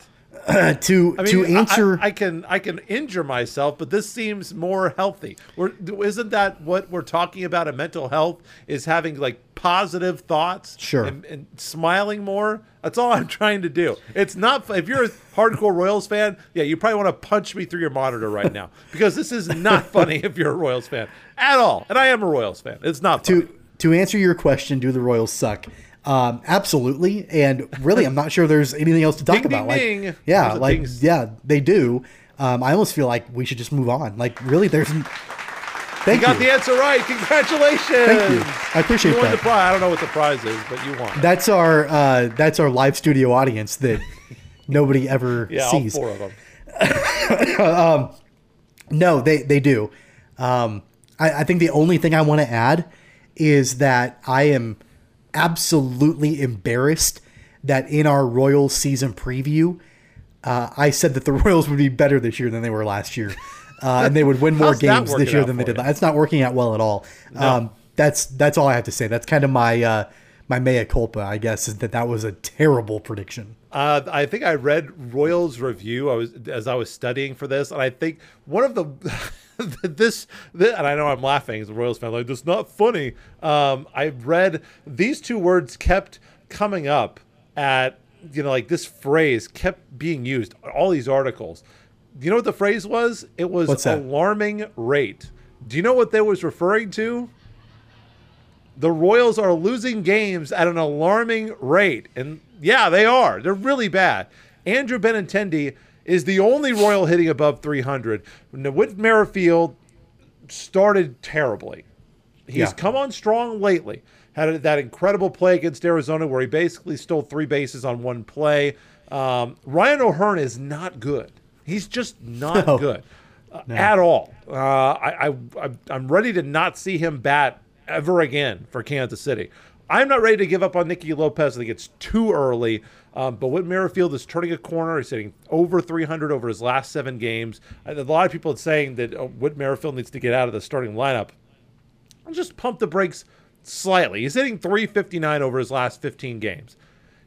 to I mean, to answer. I, I can I can injure myself, but this seems more healthy. We're, isn't that what we're talking about in mental health? Is having like positive thoughts, Sure. and, and smiling more. That's all I'm trying to do. It's not if you're a hardcore Royals fan, yeah, you probably want to punch me through your monitor right now because this is not funny if you're a Royals fan at all. And I am a Royals fan. It's not funny. to to answer your question, do the Royals suck? Um, absolutely, and really, I'm not sure there's anything else to talk Ding, about. ding, like, ding. yeah, Those like, yeah, they do. Um, I almost feel like we should just move on. Like, really, there's. Thank You got the answer right. Congratulations. Thank you. I appreciate you won that. the prize. I don't know what the prize is, but you won. That's our uh, that's our live studio audience that nobody ever yeah, sees. all four of them. No, they they do. Um, I, I think the only thing I want to add is that I am absolutely embarrassed that in our Royals season preview, uh, I said that the Royals would be better this year than they were last year, uh, and they would win more games this year than they did. you? That's not working out well at all. Um, that's that's all I have to say. That's kind of my uh, my mea culpa, I guess, is that that was a terrible prediction. Uh, I think I read Royals review. I was as I was studying for this, and I think one of the this, this and I know I'm laughing as a Royals fan. Like this is not funny. Um, I read these two words kept coming up at you know like this phrase kept being used all these articles. Do you know what the phrase was? It was alarming rate. Do you know what they was referring to? The Royals are losing games at an alarming rate. And yeah, they are. They're really bad. Andrew Benintendi is the only Royal hitting above 300. Now, Whit Merrifield started terribly. He's Yeah. come on strong lately. Had that incredible play against Arizona where he basically stole three bases on one play. Um, Ryan O'Hearn is not good. He's just not No. good uh, at all. Uh, I, I, I'm ready to not see him bat ever again for Kansas City. I'm not ready to give up on Nicky Lopez. I think it's too early. Um, but Whit Merrifield is turning a corner. He's hitting over 300 over his last seven games. A lot of people are saying that uh, Whit Merrifield needs to get out of the starting lineup. I'll just pump the brakes slightly. He's hitting 359 over his last 15 games.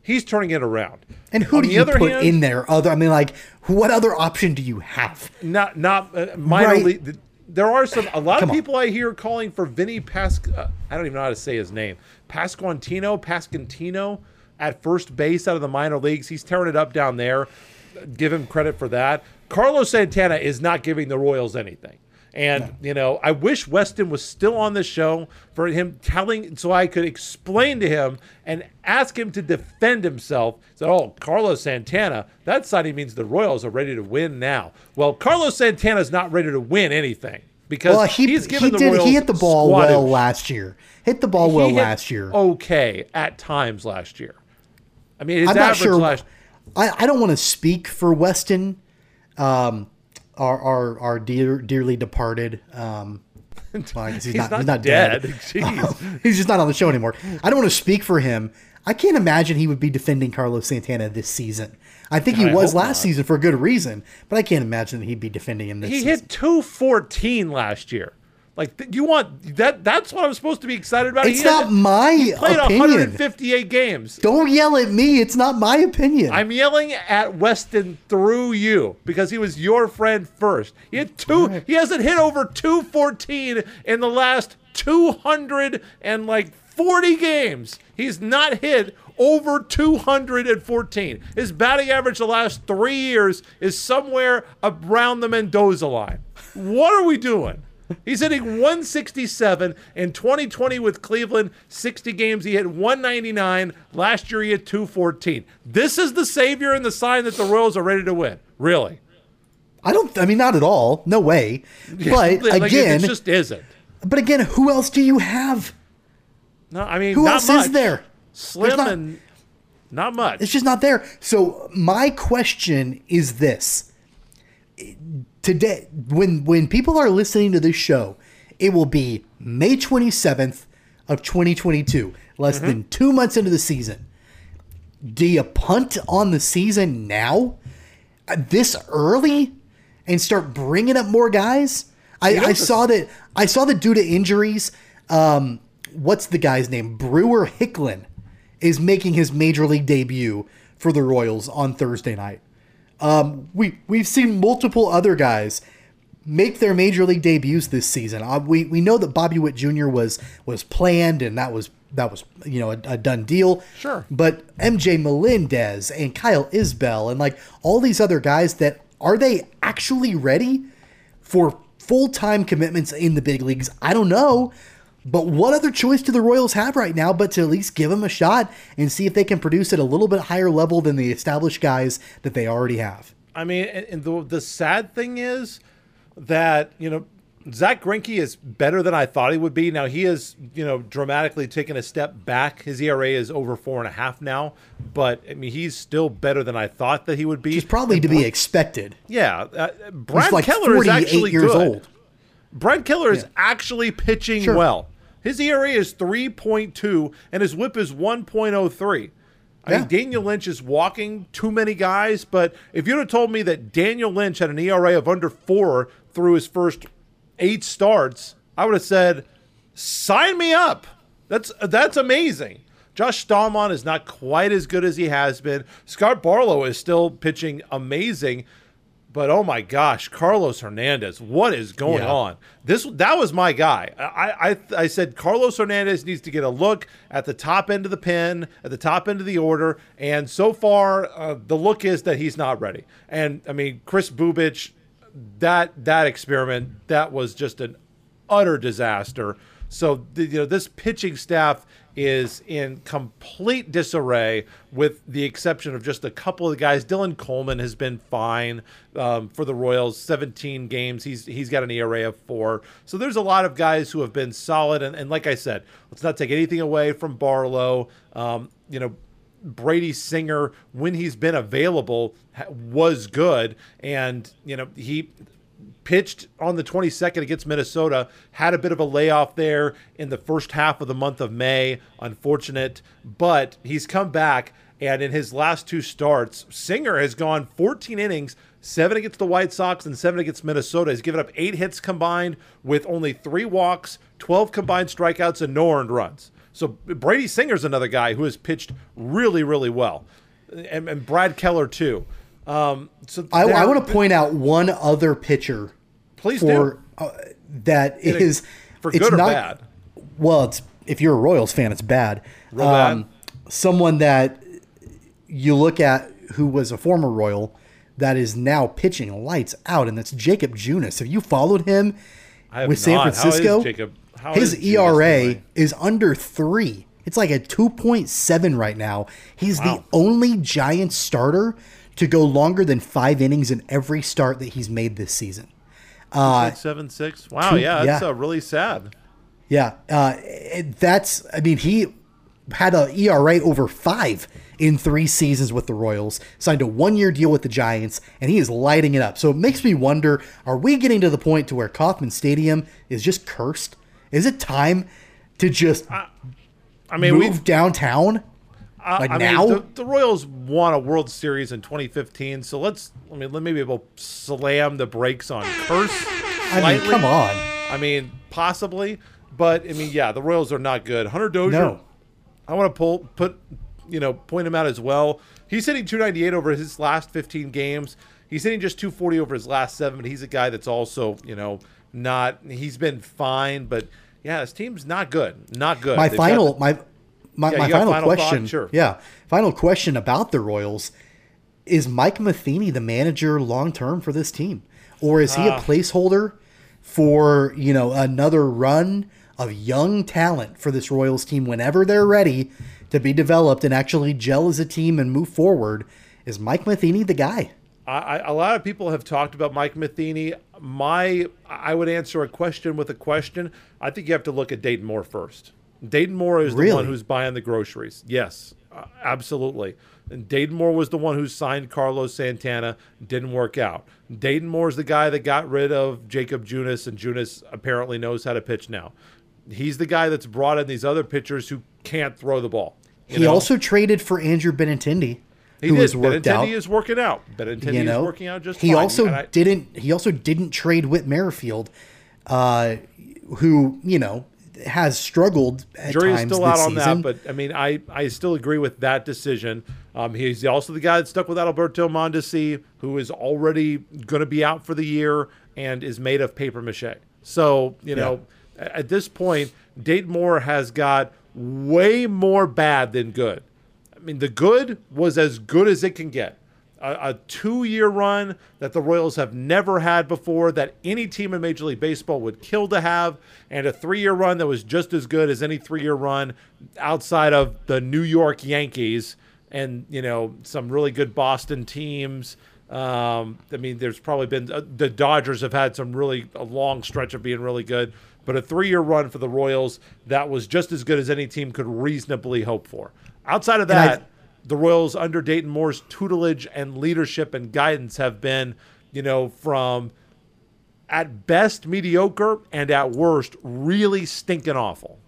He's turning it around. And who On do you put hand- in there? Other, I mean, like, what other option do you have? not not uh, minor Right. league. There are some a lot Come of on. people I hear calling for Vinny Pas. Uh, I don't even know how to say his name. Pasquantino, Pascantino at first base out of the minor leagues. He's tearing it up down there. Give him credit for that. Carlos Santana is not giving the Royals anything. And you know, I wish Weston was still on the show for him telling, so I could explain to him and ask him to defend himself. So, oh, Carlos Santana, that signing means the Royals are ready to win now. Well, Carlos Santana is not ready to win anything because Well, he, he's given he the did. Royals He hit the ball well last year. Hit the ball well He hit last year. Okay, at times last year. I mean, his I'm not sure. last. I, I don't want to speak for Weston, um, our our, our dear, dearly departed. Um, guess he's, He's not, not he's not dead. dead. Jeez. he's just not on the show anymore. I don't want to speak for him. I can't imagine he would be defending Carlos Santana this season. I think he I was last not. season for a good reason, but I can't imagine that he'd be defending him this season. He season. hit 214 last year. Like you want that? That's what I'm supposed to be excited about. It's He not had- my he played opinion. 158 games. Don't yell at me. It's not my opinion. I'm yelling at Weston through you because he was your friend first. He had two. He hasn't hit over 214 in the last 200 and like 40 games. He's not hit over 214. His batting average the last three years is somewhere around the Mendoza line. What are we doing? He's hitting 167 in 2020 with Cleveland. 60 games, he hit 199. Last year, he hit 214. This is the savior and the sign that the Royals are ready to win. Really? I don't. I mean, not at all. No way. But Like, again, it just isn't. but again, who else do you have? No, I mean, Who not else much. is there? Slim not- and not much. It's just not there. So my question is this: today, when when people are listening to this show, it will be May twenty seventh of twenty twenty two, less Mm-hmm. than two months into the season. Do you punt on the season now, uh, this early, and start bringing up more guys? I, I saw that. I saw that due to injuries, um, what's the guy's name? Brewer Hicklen is making his major league debut for the Royals on Thursday night. Um, we we've seen multiple other guys make their major league debuts this season. Uh, we we know that Bobby Witt Jr. was was planned and that was that was you know a, a done deal. Sure. But MJ Melendez and Kyle Isbel and like all these other guys that are they actually ready for full time commitments in the big leagues? I don't know. But what other choice do the Royals have right now but to at least give them a shot and see if they can produce at a little bit higher level than the established guys that they already have? I mean, and, and the the sad thing is that you know Zack Greinke is better than I thought he would be. Now he has you know dramatically taken a step back. His ERA is over four and a half now, but I mean he's still better than I thought that he would be. He's probably to be expected. yeah. Uh, Brad like Keller is actually years good. old. Brad Keller is actually pitching Sure. well. His ERA is 3.2 and his whip is 1.03. I Yeah. mean, Daniel Lynch is walking too many guys, but if you'd have told me that Daniel Lynch had an ERA of under four through his first eight starts, I would have said, sign me up. That's that's amazing. Josh Staumont is not quite as good as he has been. Scott Barlow is still pitching amazing. But oh my gosh, Carlos Hernandez, what is going Yeah. on? This that was my guy. I, I I said Carlos Hernandez needs to get a look at the top end of the pin, at the top end of the order, and so far uh, the look is that he's not ready. And I mean, Kris Bubic, that that experiment that was just an utter disaster. So the, you know this pitching staff is in complete disarray, with the exception of just a couple of guys. Dylan Coleman has been fine um, for the Royals, 17 games. He's he's got an ERA of four. So there's a lot of guys who have been solid. And, and like I said, let's not take anything away from Barlow. Um, you know. Brady Singer, when he's been available, was good, and you know he pitched on the 22nd against Minnesota, had a bit of a layoff there in the first half of the month of May. Unfortunate, but he's come back. And in his last two starts, Singer has gone 14 innings, seven against the White Sox and seven against Minnesota. He's given up eight hits combined with only three walks, 12 combined strikeouts, and no earned runs. So Brady Singer's another guy who has pitched really, really well. And, and Brad Keller, too. Um, so I, I want to point out one other pitcher. Please for, do. Uh, that is for good or not, bad. Well, it's if you're a Royals fan, it's bad. Um, bad. Someone that you look at who was a former Royal that is now pitching lights out, and that's Jakob Junis. Have you followed him with San not. Francisco? Jakob, His ERA is under three. It's like a 2.7 right now. He's wow. the only Giant starter to go longer than five innings in every start that he's made this season. Uh, seven six. Wow, two, yeah, that's yeah. Uh, really sad. Yeah, uh, that's. I mean, he had an ERA over five in three seasons with the Royals. Signed a one-year deal with the Giants, and he is lighting it up. So it makes me wonder: Are we getting to the point to where Kauffman Stadium is just cursed? Is it time to just? I mean, move downtown like I now, mean, the, the, Royals won a World Series in 2015, so let's. I mean, let maybe we'll slam the brakes on curse. I mean, come on. I mean, possibly, but I mean, yeah, the Royals are not good. Hunter Dozier. No. I want to pull put, you know, point him out as well. He's hitting 298 over his last 15 games. He's hitting just 240 over his last seven. But he's a guy that's also, you know, not. He's been fine, but yeah, his team's not good. Not good. My They've final, my my, yeah, my final, final, question, thought? Sure. yeah, final question about the Royals: Is Mike Matheny the manager long term for this team, or is he uh, a ah. placeholder for you know another run of young talent for this Royals team whenever they're ready to be developed and actually gel as a team and move forward? Is Mike Matheny the guy? I, a lot of people have talked about Mike Matheny. My, I would answer a question with a question. I think you have to look at Dayton Moore first. Dayton Moore is really? the one who's buying the groceries. Yes, absolutely. And Dayton Moore was the one who signed Carlos Santana. Didn't work out. Dayton Moore is the guy that got rid of Jakob Junis, and Junis apparently knows how to pitch now. He's the guy that's brought in these other pitchers who can't throw the ball. He know? also traded for Andrew Benintendi. He who did. was worked out. Benintendi out. is working out. Benintendi you know, is working out just he fine. also I, didn't. He also didn't trade Whit Merrifield, uh, who you know has struggled at Jury times is still out on season. that, but I mean, I, I still agree with that decision. Um, he's also the guy that stuck with Alberto Mondesi, who is already going to be out for the year and is made of paper mache. So, you know, yeah. at this point, Dayton Moore has got way more bad than good. I mean, the good was as good as it can get a, a two year run that the Royals have never had before, that any team in Major League Baseball would kill to have, and a three year run that was just as good as any three year run outside of the New York Yankees and, you know, some really good Boston teams. Um, I mean, there's probably been uh, the Dodgers have had some really a long stretch of being really good, but a three year run for the Royals that was just as good as any team could reasonably hope for. Outside of that, the Royals under Dayton Moore's tutelage and leadership and guidance have been, you know, from at best mediocre and at worst really stinking awful.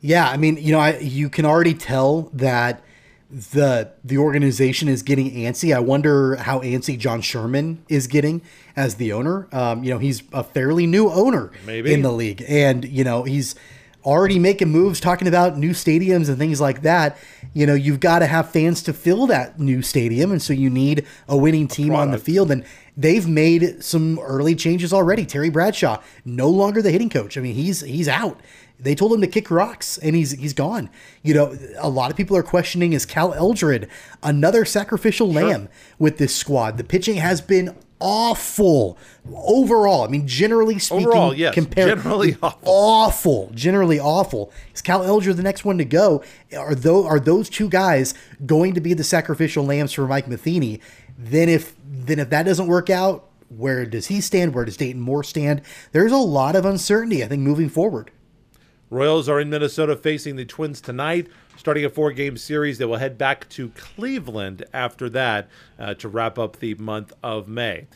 Yeah, I mean, you know, I, you can already tell that the the organization is getting antsy. I wonder how antsy John Sherman is getting as the owner. Um, you know, he's a fairly new owner Maybe. in the league, and you know he's already making moves talking about new stadiums and things like that you know you've got to have fans to fill that new stadium and so you need a winning team a on the field and they've made some early changes already. Terry bradshaw no longer the hitting coach. I mean he's he's out. They told him to kick rocks and he's he's gone. You know a lot of people are questioning is cal eldred another sacrificial lamb with this squad? The pitching has been awful overall. I mean, generally speaking, Overall, yes, compare- generally awful. awful, generally awful. Is Cal Eldred the next one to go? Are those are those two guys going to be the sacrificial lambs for Mike Matheny? Then if then if that doesn't work out, where does he stand? Where does Dayton Moore stand? There's a lot of uncertainty, I think, moving forward. Royals are in Minnesota facing the Twins tonight, starting a four game series. They will head back to Cleveland after that uh, to wrap up the month of May.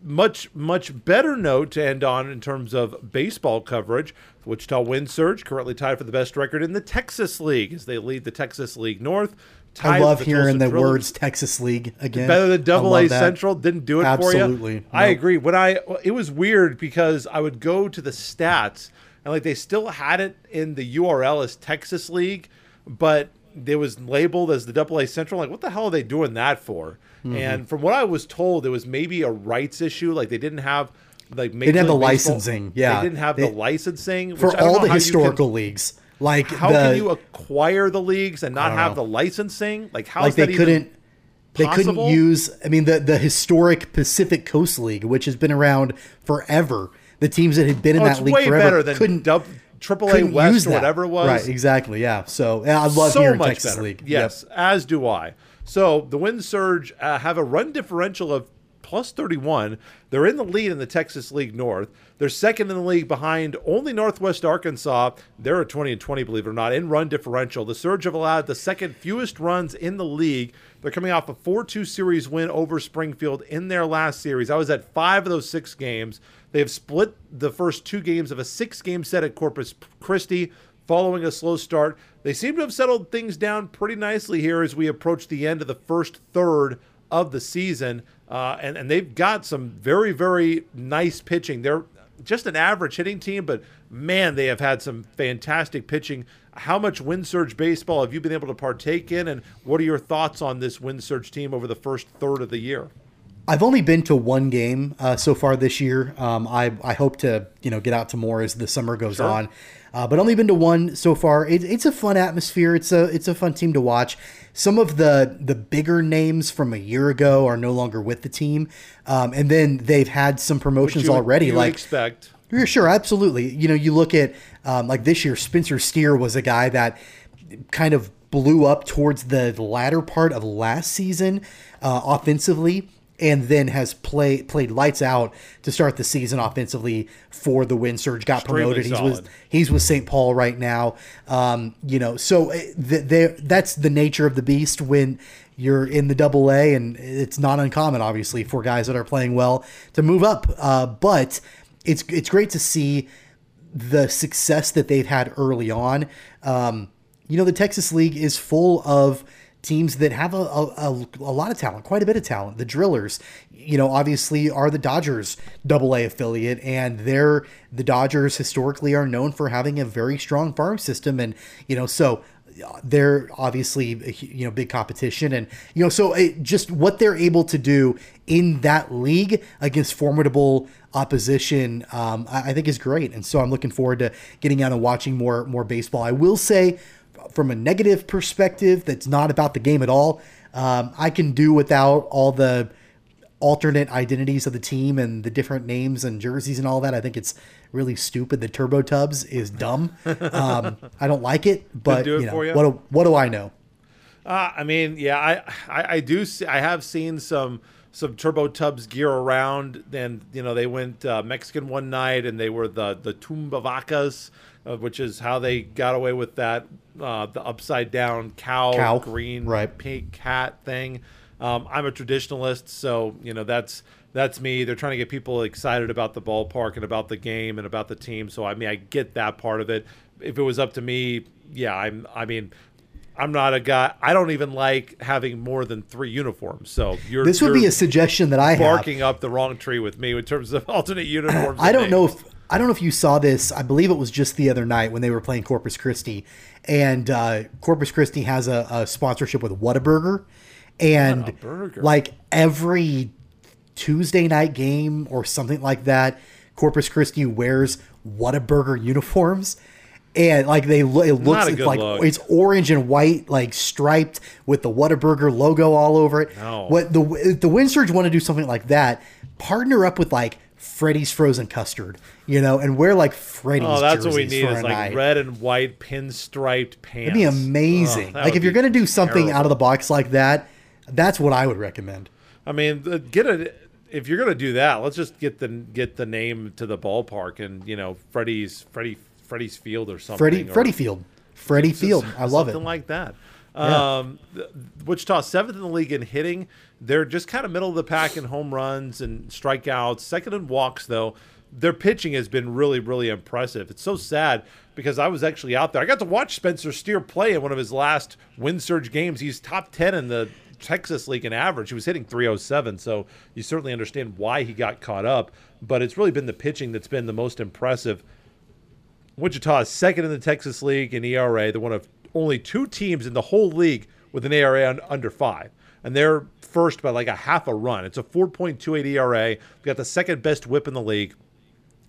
Much, much better note to end on in terms of baseball coverage. The Wichita Wind Surge currently tied for the best record in the Texas League as they lead the Texas League North. I love hearing the Drillers. words Texas League again. Better than Double A that. Central didn't do it for you. Absolutely. I Nope. agree. When I it was weird because I would go to the stats and like they still had it in the URL as Texas League, but it was labeled as the Double A Central. Like, what the hell are they doing that for? Mm-hmm. And from what I was told, it was maybe a rights issue. Like they didn't have like Major didn't have the Baseball- licensing, yeah. they didn't have They- the licensing for all the you can- historical leagues. Like how the, can you acquire the leagues and not have know. the licensing? Like how like they couldn't they couldn't use i mean the the historic pacific coast league which has been around forever the teams that had been in Oh, that league forever couldn't dub, Triple A West or whatever it was. right exactly yeah so yeah, i love so hearing much texas better. league Yes, as do I. So the Wind Surge uh, have a run differential of plus 31. They're in the lead in the Texas League North. They're second in the league behind only Northwest Arkansas. They're a 20 and 20, believe it or not, in run differential. The Surge have allowed the second fewest runs in the league. They're coming off a 4 2 series win over Springfield in their last series. I was at five of those six games. They have split the first two games of a six game set at Corpus Christi following a slow start. They seem to have settled things down pretty nicely here as we approach the end of the first third of the season. Uh, and, and they've got some very, very nice pitching. They're just an average hitting team, but man, they have had some fantastic pitching. How much Wind Surge baseball have you been able to partake in? And what are your thoughts on this Wind Surge team over the first third of the year? I've only been to one game uh, so far this year. Um, I I hope to you know get out to more as the summer goes Sure. on, uh, but only been to one so far. It, it's a fun atmosphere. It's a it's a fun team to watch. Some of the the bigger names from a year ago are no longer with the team, um, and then they've had some promotions You already. you like expect. yeah, sure, absolutely. You know, you look at um, like this year, Spencer Steer was a guy that kind of blew up towards the latter part of last season uh, offensively, and then has play played lights out to start the season offensively for the Wind Surge. Got Extremely promoted. He's with he's with St. Paul right now. Um, you know, so th- that's the nature of the beast when you're in the double A, and it's not uncommon, obviously, for guys that are playing well to move up. Uh, but it's it's great to see the success that they've had early on. Um, you know, the Texas League is full of teams that have a, a, a, lot of talent, quite a bit of talent. The Drillers, you know, obviously are the Dodgers double A affiliate, and they're the Dodgers historically are known for having a very strong farm system. And, you know, so uh, they're obviously you know big competition and you know so it, just what they're able to do in that league against formidable opposition um, I, I think is great and so i'm looking forward to getting out and watching more more baseball i will say from a negative perspective that's not about the game at all um, i can do without all the alternate identities of the team and the different names and jerseys and all that. I think it's really stupid. The Turbo Tubs is dumb. Um, I don't like it, but do it you know, you? what do, what do I know? Uh, I mean, yeah, I, I, I do. See, I have seen some some Turbo Tubs gear around. Then you know, they went uh, Mexican one night, and they were the the Tumba Vacas, uh, which is how they got away with that uh, the upside down cow, Cow, green right. pink cat thing. Um, I'm a traditionalist, so you know that's that's me. They're trying to get people excited about the ballpark and about the game and about the team. So I mean, I get that part of it. If it was up to me, yeah, I'm. I mean, I'm not a guy. I don't even like having more than three uniforms. So you're This would be a suggestion that I have. barking up the wrong tree with me in terms of alternate uniforms. I don't know if I don't know if you saw this. I believe it was just the other night when they were playing Corpus Christi, and uh, Corpus Christi has a, a sponsorship with Whataburger, and Whataburger. like every Tuesday night game or something like that, Corpus Christi wears Whataburger uniforms. and like they lo- it looks it's like look. it's orange and white, like striped with the Whataburger logo all over it. No. What the the Wind Surge want to do something like that? Partner up with like Freddy's frozen custard, you know, and wear like Freddy's. Oh, that's what we need is like night. red and white pinstriped pants. It'd be amazing. Oh, that like if you're gonna do something out of the box like that, that's what I would recommend. I mean, get it. If you're gonna do that, let's just get the get the name to the ballpark and you know Freddie's Freddie Freddie's Field or something. Freddie or Freddie Field, Freddie Field. I love it. Something like that. Yeah. Um, Wichita seventh in the league in hitting. They're just kind of middle of the pack in home runs and strikeouts. Second in walks, though. Their pitching has been really, really impressive. It's so sad because I was actually out there. I got to watch Spencer Steer play in one of his last wind surge games. He's top ten in the Texas League in average. He was hitting 307, so you certainly understand why he got caught up. But it's really been the pitching that's been the most impressive. Wichita is second in the Texas League in ERA. They're one of only two teams in the whole league with an ERA under five. And they're first by like a half a run. It's a 4.28 ERA. They've got the second best whip in the league,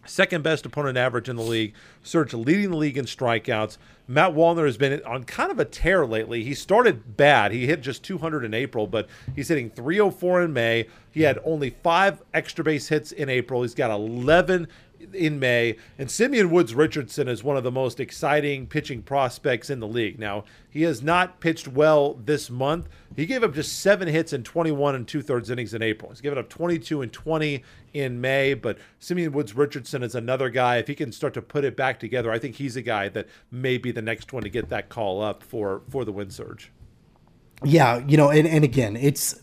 second best opponent average in the league. Surge leading the league in strikeouts. Matt Wallner has been on kind of a tear lately. He started bad. He hit just 200 in April, but he's hitting 304 in May. He had only five extra base hits in April. He's got 11 in May. And Simeon Woods Richardson is one of the most exciting pitching prospects in the league. Now, he has not pitched well this month. He gave up just seven hits in 21 and two thirds innings in April. He's given up 22 and 20 in May. But Simeon Woods Richardson is another guy. If he can start to put it back together, I think he's a guy that may be the next one to get that call up for, for the wind surge. Yeah, you know, and, and again, it's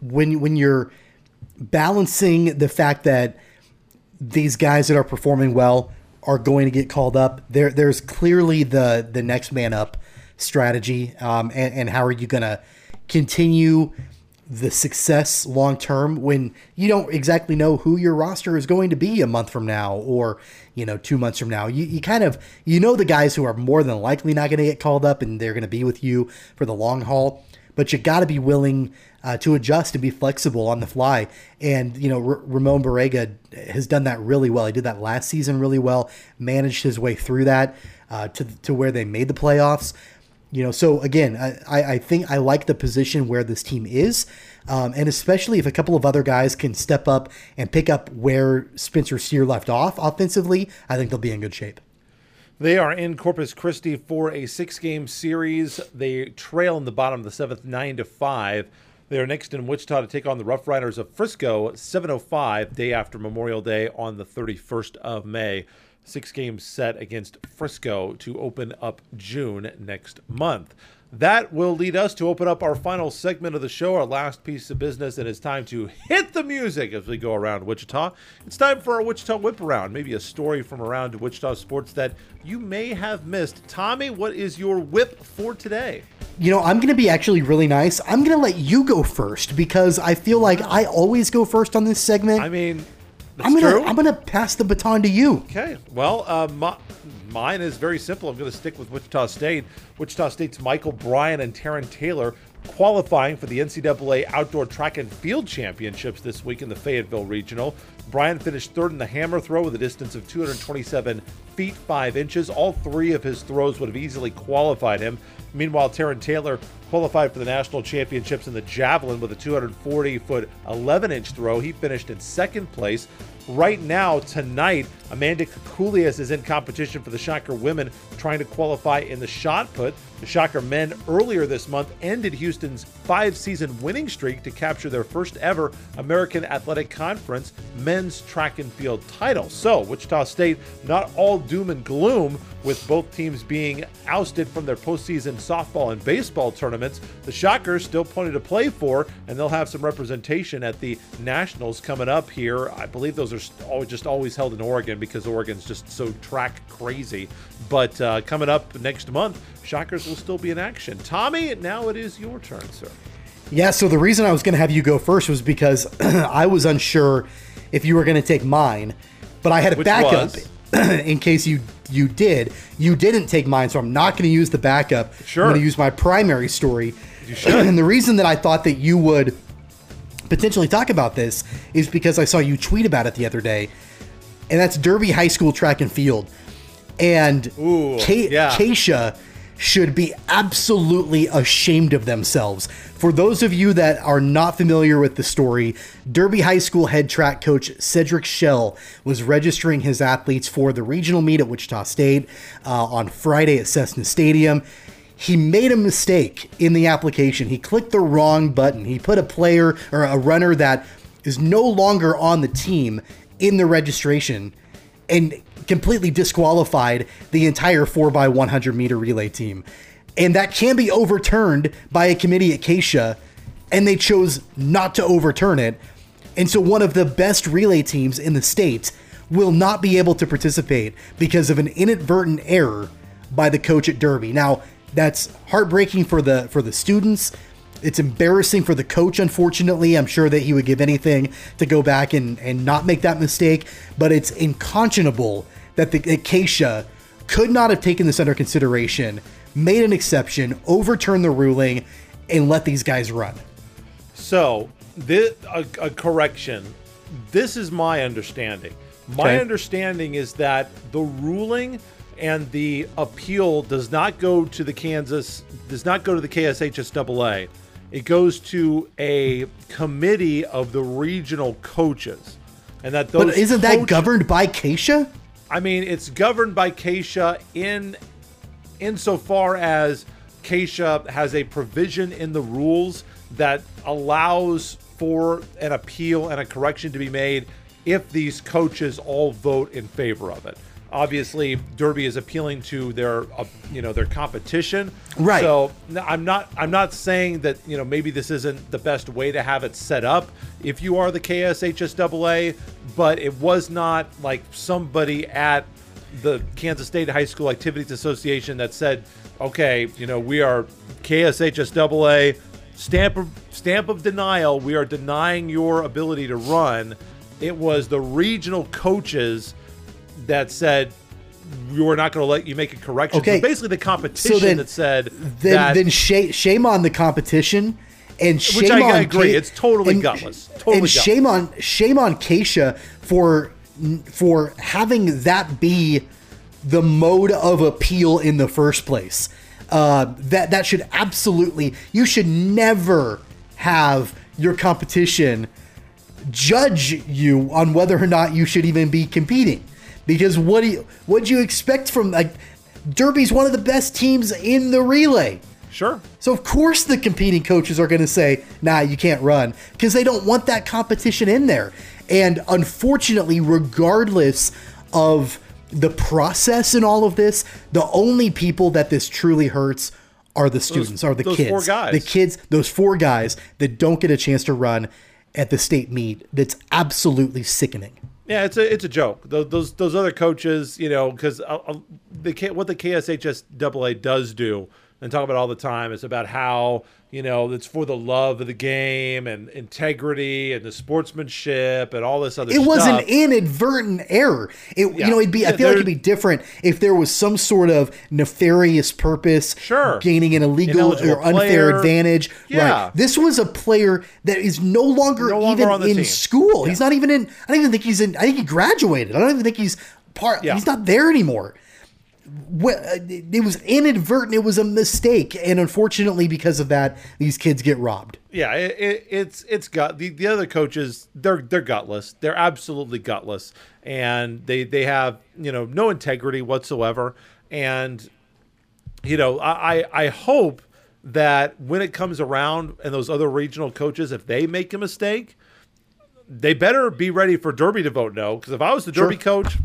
when when you're balancing the fact that these guys that are performing well are going to get called up. There, there's clearly the the next man up strategy, um, and, and how are you going to continue the success long term when you don't exactly know who your roster is going to be a month from now or you know two months from now you, you kind of you know the guys who are more than likely not going to get called up and they're going to be with you for the long haul but you got to be willing uh, to adjust and be flexible on the fly and you know R- ramon Borrego has done that really well he did that last season really well managed his way through that uh, to, to where they made the playoffs you know, so again, I, I think I like the position where this team is. Um, and especially if a couple of other guys can step up and pick up where Spencer Steer left off offensively, I think they'll be in good shape. They are in Corpus Christi for a six-game series. They trail in the bottom of the seventh, nine to five. They are next in Wichita to take on the Rough Riders of Frisco, 7:05, day after Memorial Day on the 31st of May. Six games set against Frisco to open up June next month. That will lead us to open up our final segment of the show, our last piece of business, and it's time to hit the music as we go around Wichita. It's time for our Wichita Whip Around, maybe a story from around Wichita sports that you may have missed. Tommy, what is your whip for today? You know, I'm going to be actually really nice. I'm going to let you go first because I feel like I always go first on this segment. I mean, I'm gonna true. I'm gonna pass the baton to you. Okay. Well, uh, my, mine is very simple. I'm going to stick with Wichita State. Wichita State's Michael Bryan and Taryn Taylor qualifying for the NCAA Outdoor Track and Field Championships this week in the Fayetteville Regional. Bryan finished third in the hammer throw with a distance of 227 feet 5 inches. All three of his throws would have easily qualified him. Meanwhile, Taryn Taylor qualified for the national championships in the javelin with a 240 foot 11 inch throw. He finished in second place. Right now, tonight, Amanda Kukulias is in competition for the Shocker women, trying to qualify in the shot put. The Shocker men earlier this month ended Houston's five season winning streak to capture their first ever American Athletic Conference men's track and field title. So, Wichita State, not all doom and gloom with both teams being ousted from their postseason softball and baseball tournaments. The Shockers still plenty to play for, and they'll have some representation at the Nationals coming up here. I believe those are just always held in Oregon because Oregon's just so track crazy. But uh, coming up next month, Shockers will still be in action. Tommy, now it is your turn, sir. Yeah, so the reason I was going to have you go first was because I was unsure if you were going to take mine, but I had a Which backup in case you you did. You didn't take mine, so I'm not going to use the backup. Sure. I'm going to use my primary story. You should. and the reason that I thought that you would potentially talk about this is because I saw you tweet about it the other day, and that's Derby High School track and field. And Ooh, yeah. KSHSAA should be absolutely ashamed of themselves. For those of you that are not familiar with the story, Derby High School head track coach Cedric Shell was registering his athletes for the regional meet at Wichita State uh, on Friday at Cessna Stadium. He made a mistake in the application. He clicked the wrong button. He put a player or a runner that is no longer on the team in the registration and completely disqualified the entire 4x100 meter relay team. And that can be overturned by a committee at KSHSAA, and they chose not to overturn it. And so one of the best relay teams in the state will not be able to participate because of an inadvertent error by the coach at Derby. Now, that's heartbreaking for the for the students. It's embarrassing for the coach, unfortunately. I'm sure that he would give anything to go back and, and not make that mistake, but it's unconscionable that the KSHSAA could not have taken this under consideration, made an exception, overturned the ruling, and let these guys run. So, this, a, a correction. This is my understanding. My Okay. understanding is that the ruling and the appeal does not go to the Kansas, does not go to the KSHSAA. It goes to a committee of the regional coaches, and that those. But isn't that governed by KSHSAA? I mean, it's governed by KSHSAA in insofar as KSHSAA has a provision in the rules that allows for an appeal and a correction to be made if these coaches all vote in favor of it. Obviously, Derby is appealing to their, uh, you know, their competition. Right. So I'm not, I'm not saying that you know maybe this isn't the best way to have it set up if you are the KSHSAA, but it was not like somebody at the Kansas State High School Activities Association that said, "Okay, you know, we are KSHSAA stamp of, stamp of denial. We are denying your ability to run." It was the regional coaches that said, "We're not going to let you make a correction." Okay. So basically, the competition then- that said Then, that then shame, shame on the competition, and shame I on agree, Ke- it's totally and- gutless. Totally and gutless. shame on shame on KSHSAA for for having that be the mode of appeal in the first place. Uh, that that should absolutely you should never have your competition judge you on whether or not you should even be competing. Because what do you what do you expect from like Derby's one of the best teams in the relay. sure. So of course the competing coaches are going to say, "Nah, you can't run," because they don't want that competition in there. And unfortunately, regardless of the process in all of this, the only people that this truly hurts are the students, are the those kids. four guys. The kids, those four guys that don't get a chance to run at the state meet. That's absolutely sickening. Yeah, it's a it's a joke. Those those, those other coaches, you know, because uh, uh, the what the KSHSAA does do and talk about all the time is about how you know it's for the love of the game and integrity and the sportsmanship and all this other. Stuff. It was stuff. an inadvertent error. It, Yeah. you know, it'd be. I feel like it'd be different if there was some sort of nefarious purpose, Sure. gaining an illegal or unfair player. advantage. Yeah. Right. This was a player that is no longer No even in team. school. He's not even in. I don't even think he's in. I think he graduated. I don't even think he's part. Yeah. He's not there anymore. Well, uh, it was inadvertent. It was a mistake, and unfortunately, because of that, these kids get robbed. yeah, it, it, it's it's gut. The, the other coaches, they're they're gutless. They're absolutely gutless, and they they have you know no integrity whatsoever. And you know, I I I hope that when it comes around and those other regional coaches, if they make a mistake, they better be ready for Derby to vote no. Because if I was the Derby coach,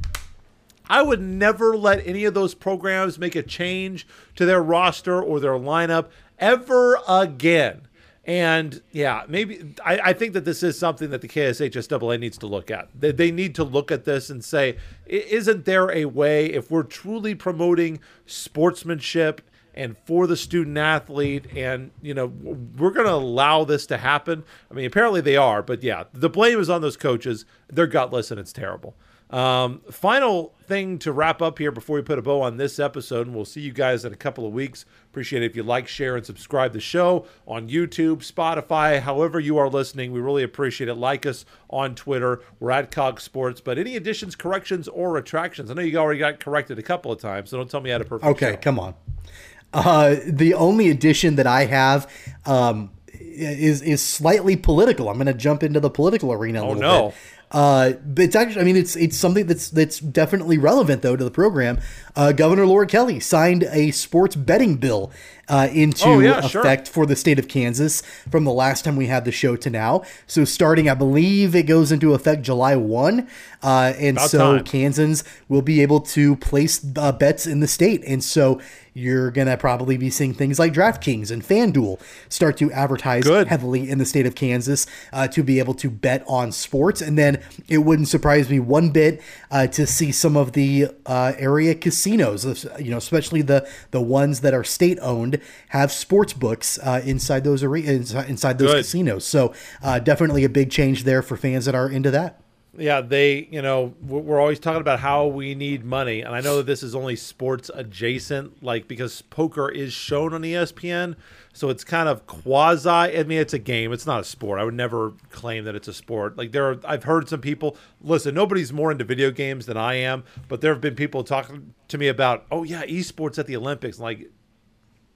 I would never let any of those programs make a change to their roster or their lineup ever again. And yeah, maybe I, I think that this is something that the KSHSAA needs to look at. They, they need to look at this and say, isn't there a way, if we're truly promoting sportsmanship and for the student athlete, and you know, we're going to allow this to happen? I mean, apparently they are, but yeah, the blame is on those coaches. They're gutless and it's terrible. Um, final thing to wrap up here before we put a bow on this episode, and we'll see you guys in a couple of weeks. Appreciate it if you like, share, and subscribe the show on YouTube, Spotify, however you are listening. We really appreciate it. Like us on Twitter. We're at KOG Sports. But any additions, corrections, or retractions? I know you already got corrected a couple of times, so don't tell me how to perfect. Okay, show. come on. Uh, the only addition that I have um, is is slightly political. I'm going to jump into the political arena a Oh little no. bit. Uh, but it's actually, I mean, it's it's something that's that's definitely relevant though to the program. Uh, Governor Laura Kelly signed a sports betting bill uh, into Oh, yeah, sure. effect for the state of Kansas from the last time we had the show to now. So starting, I believe it goes into effect July one, uh, and About so time. Kansans will be able to place uh, bets in the state, and so you're gonna probably be seeing things like DraftKings and FanDuel start to advertise Good. heavily in the state of Kansas uh, to be able to bet on sports. And then it wouldn't surprise me one bit uh, to see some of the uh, area casinos, you know, especially the the ones that are state owned, have sports books uh, inside those are- inside, inside those Good. casinos. So uh, definitely a big change there for fans that are into that. Yeah, they, you know, we're always talking about how we need money. And I know that this is only sports adjacent, like because poker is shown on ESPN. So it's kind of quasi. I mean, it's a game, it's not a sport. I would never claim that it's a sport. Like, there are, I've heard some people, listen, nobody's more into video games than I am, but there have been people talking to me about, oh, yeah, esports at the Olympics. Like,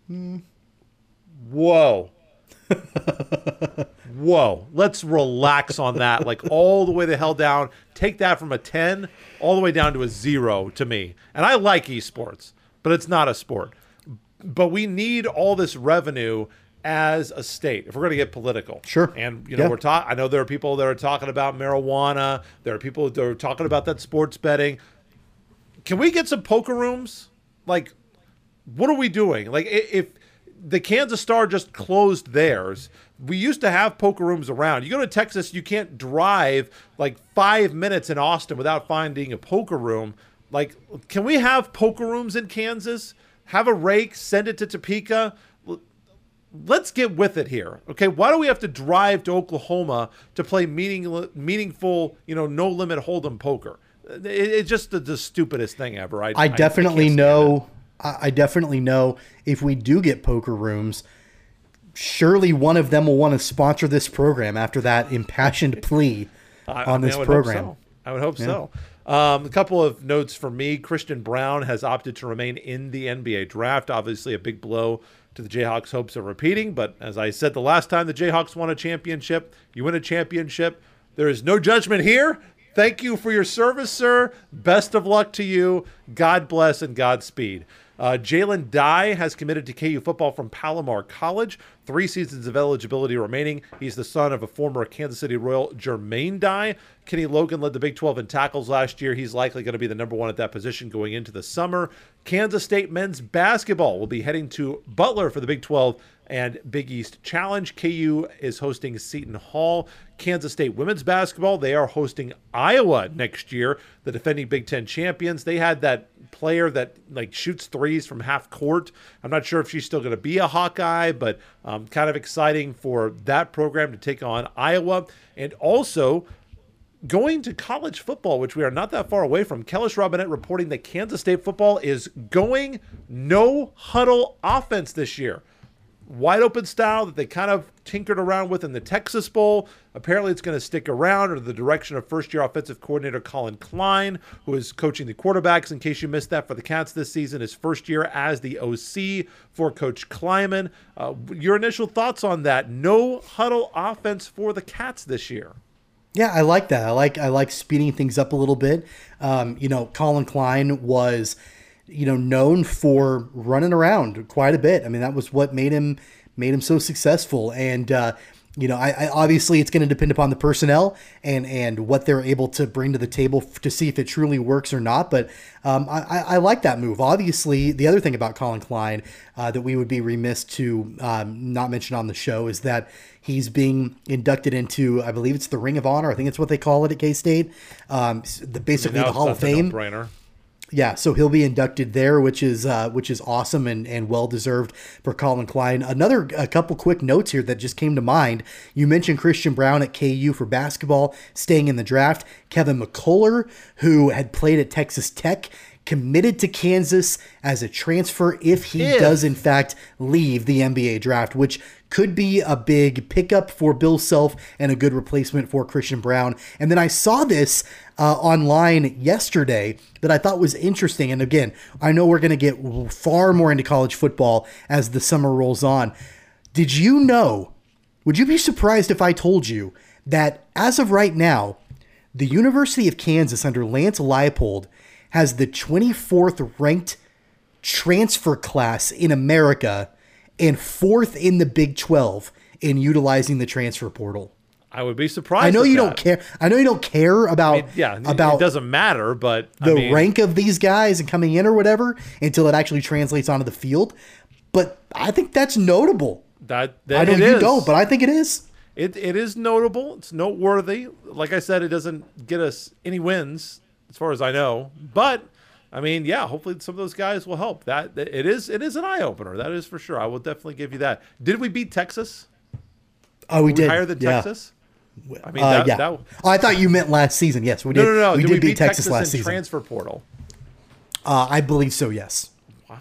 hmm. whoa. Whoa, let's relax on that. Like all the way the hell down. Take that from a 10 all the way down to a zero to me. And I like esports, but it's not a sport. But we need all this revenue as a state if we're going to get political. Sure. And, you know, Yeah. we're talking, I know there are people that are talking about marijuana, there are people that are talking about that sports betting. Can we get some poker rooms? Like, what are we doing? Like, if the Kansas Star just closed theirs, we used to have poker rooms around. You go to Texas, you can't drive like five minutes in Austin without finding a poker room. Like, can we have poker rooms in Kansas? Have a rake, send it to Topeka. Let's get with it here, okay? Why do we have to drive to Oklahoma to play meaning, meaningful, you know, no limit hold'em poker? It, it's just the, the stupidest thing ever. I, I definitely it. know. I definitely know if we do get poker rooms, surely one of them will want to sponsor this program after that impassioned plea I- on I mean, this I program. So. I would hope so. Um, a couple of notes for me. Christian Braun has opted to remain in the NBA draft. Obviously, a big blow to the Jayhawks' hopes of repeating. But as I said the last time the Jayhawks won a championship, you win a championship. There is no judgment here. Thank you for your service, sir. Best of luck to you. God bless and Godspeed. Uh, Jalen Dye has committed to KU football from Palomar College. Three seasons of eligibility remaining. He's the son of a former Kansas City Royal, Jermaine Dye. Kenny Logan led the Big 12 in tackles last year. He's likely going to be the number one at that position going into the summer. Kansas State men's basketball will be heading to Butler for the Big 12 and Big East Challenge. KU is hosting Seton Hall. Kansas State women's basketball, they are hosting Iowa next year, the defending Big Ten champions. They had that player that like shoots threes from half court. I'm not sure if she's still going to be a Hawkeye, but um, kind of exciting for that program to take on Iowa. And also, going to college football, which we are not that far away from. Kellis Robinette reporting that Kansas State football is going no huddle offense this year. Wide open style that they kind of tinkered around with in the Texas Bowl. Apparently, it's going to stick around under the direction of first year offensive coordinator Collin Klein, who is coaching the quarterbacks. In case you missed that for the Cats this season, his first year as the OC for Coach Klieman. Uh, your initial thoughts on that? No huddle offense for the Cats this year. Yeah, I like that. I like I like speeding things up a little bit. Um, you know, Collin Klein was, you know, known for running around quite a bit. I mean, that was what made him made him so successful. And uh, you know, I, I obviously it's going to depend upon the personnel and and what they're able to bring to the table f- to see if it truly works or not. But um, I, I I like that move. Obviously, the other thing about Collin Klein uh, that we would be remiss to um, not mention on the show is that he's being inducted into, I believe it's the Ring of Honor. I think it's what they call it at K State. Um, the, basically the Hall of Fame. Yeah, so he'll be inducted there, which is uh, which is awesome and, and well deserved for Collin Klein. Another a couple quick notes here that just came to mind. You mentioned Christian Braun at KU for basketball, staying in the draft. Kevin McCullar, who had played at Texas Tech, committed to Kansas as a transfer if he If. does in fact leave the NBA draft, which could be a big pickup for Bill Self and a good replacement for Christian Braun. And then I saw this uh, online yesterday that I thought was interesting. And again, I know we're going to get far more into college football as the summer rolls on. Did you know? Would you be surprised if I told you that as of right now, the University of Kansas under Lance Leipold has the 24th ranked transfer class in America and fourth in the Big 12 in utilizing the transfer portal. I would be surprised. I know you that. don't care. I know you don't care about I mean, yeah, about it doesn't matter, but I the mean, rank of these guys and coming in or whatever until it actually translates onto the field. But I think that's notable. that, that I know you is. don't, but I think it is. It it is notable. It's noteworthy. Like I said, it doesn't get us any wins as far as I know. But I mean, yeah, hopefully some of those guys will help. That it is it is an eye opener. That is for sure. I will definitely give you that. Did we beat Texas? Oh, we Did we did higher than yeah. Texas? I mean, Uh, that, yeah. that Oh, I thought you meant last season. Yes, we did. no, no, no. We did did, we beat Texas, last in season. transfer portal? uh, I believe so. Yes. Wow.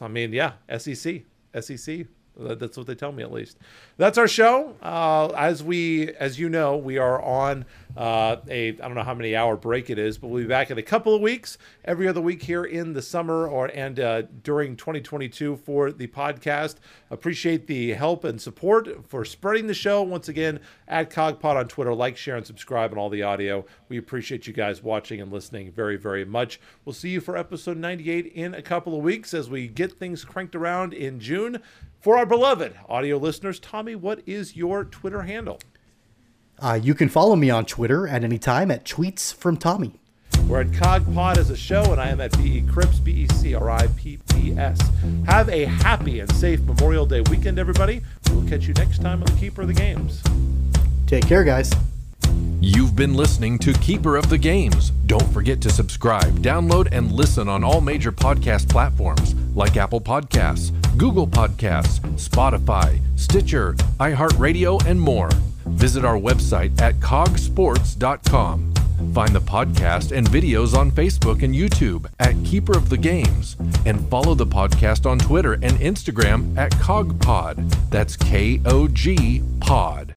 I mean, yeah, SEC, SEC. That- That's what they tell me, at least. That's our show. Uh, as we, as you know, we are on uh, a I don't know how many hour break it is, but we'll be back in a couple of weeks, every other week here in the summer or and uh, during 2022 for the podcast. Appreciate the help and support for spreading the show. Once again, at KOGPod on Twitter, like, share, and subscribe on all the audio. We appreciate you guys watching and listening very, very much. We'll see you for episode 98 in a couple of weeks as we get things cranked around in June. For our beloved audio listeners, Tommy, what is your Twitter handle? Uh, you can follow me on Twitter at any time at tweets from Tommy. We're at KOGPod as a show, and I am at BE Cripps, B E C R I P P S. Have a happy and safe Memorial Day weekend, everybody. We'll catch you next time on the Keeper of the Games. Take care, guys. You've been listening to Keeper of the Games. Don't forget to subscribe, download, and listen on all major podcast platforms like Apple Podcasts, Google Podcasts, Spotify, Stitcher, iHeartRadio, and more. Visit our website at kogsports.com. Find the podcast and videos on Facebook and YouTube at Keeper of the Games, and follow the podcast on Twitter and Instagram at KOGPod. That's K O G Pod.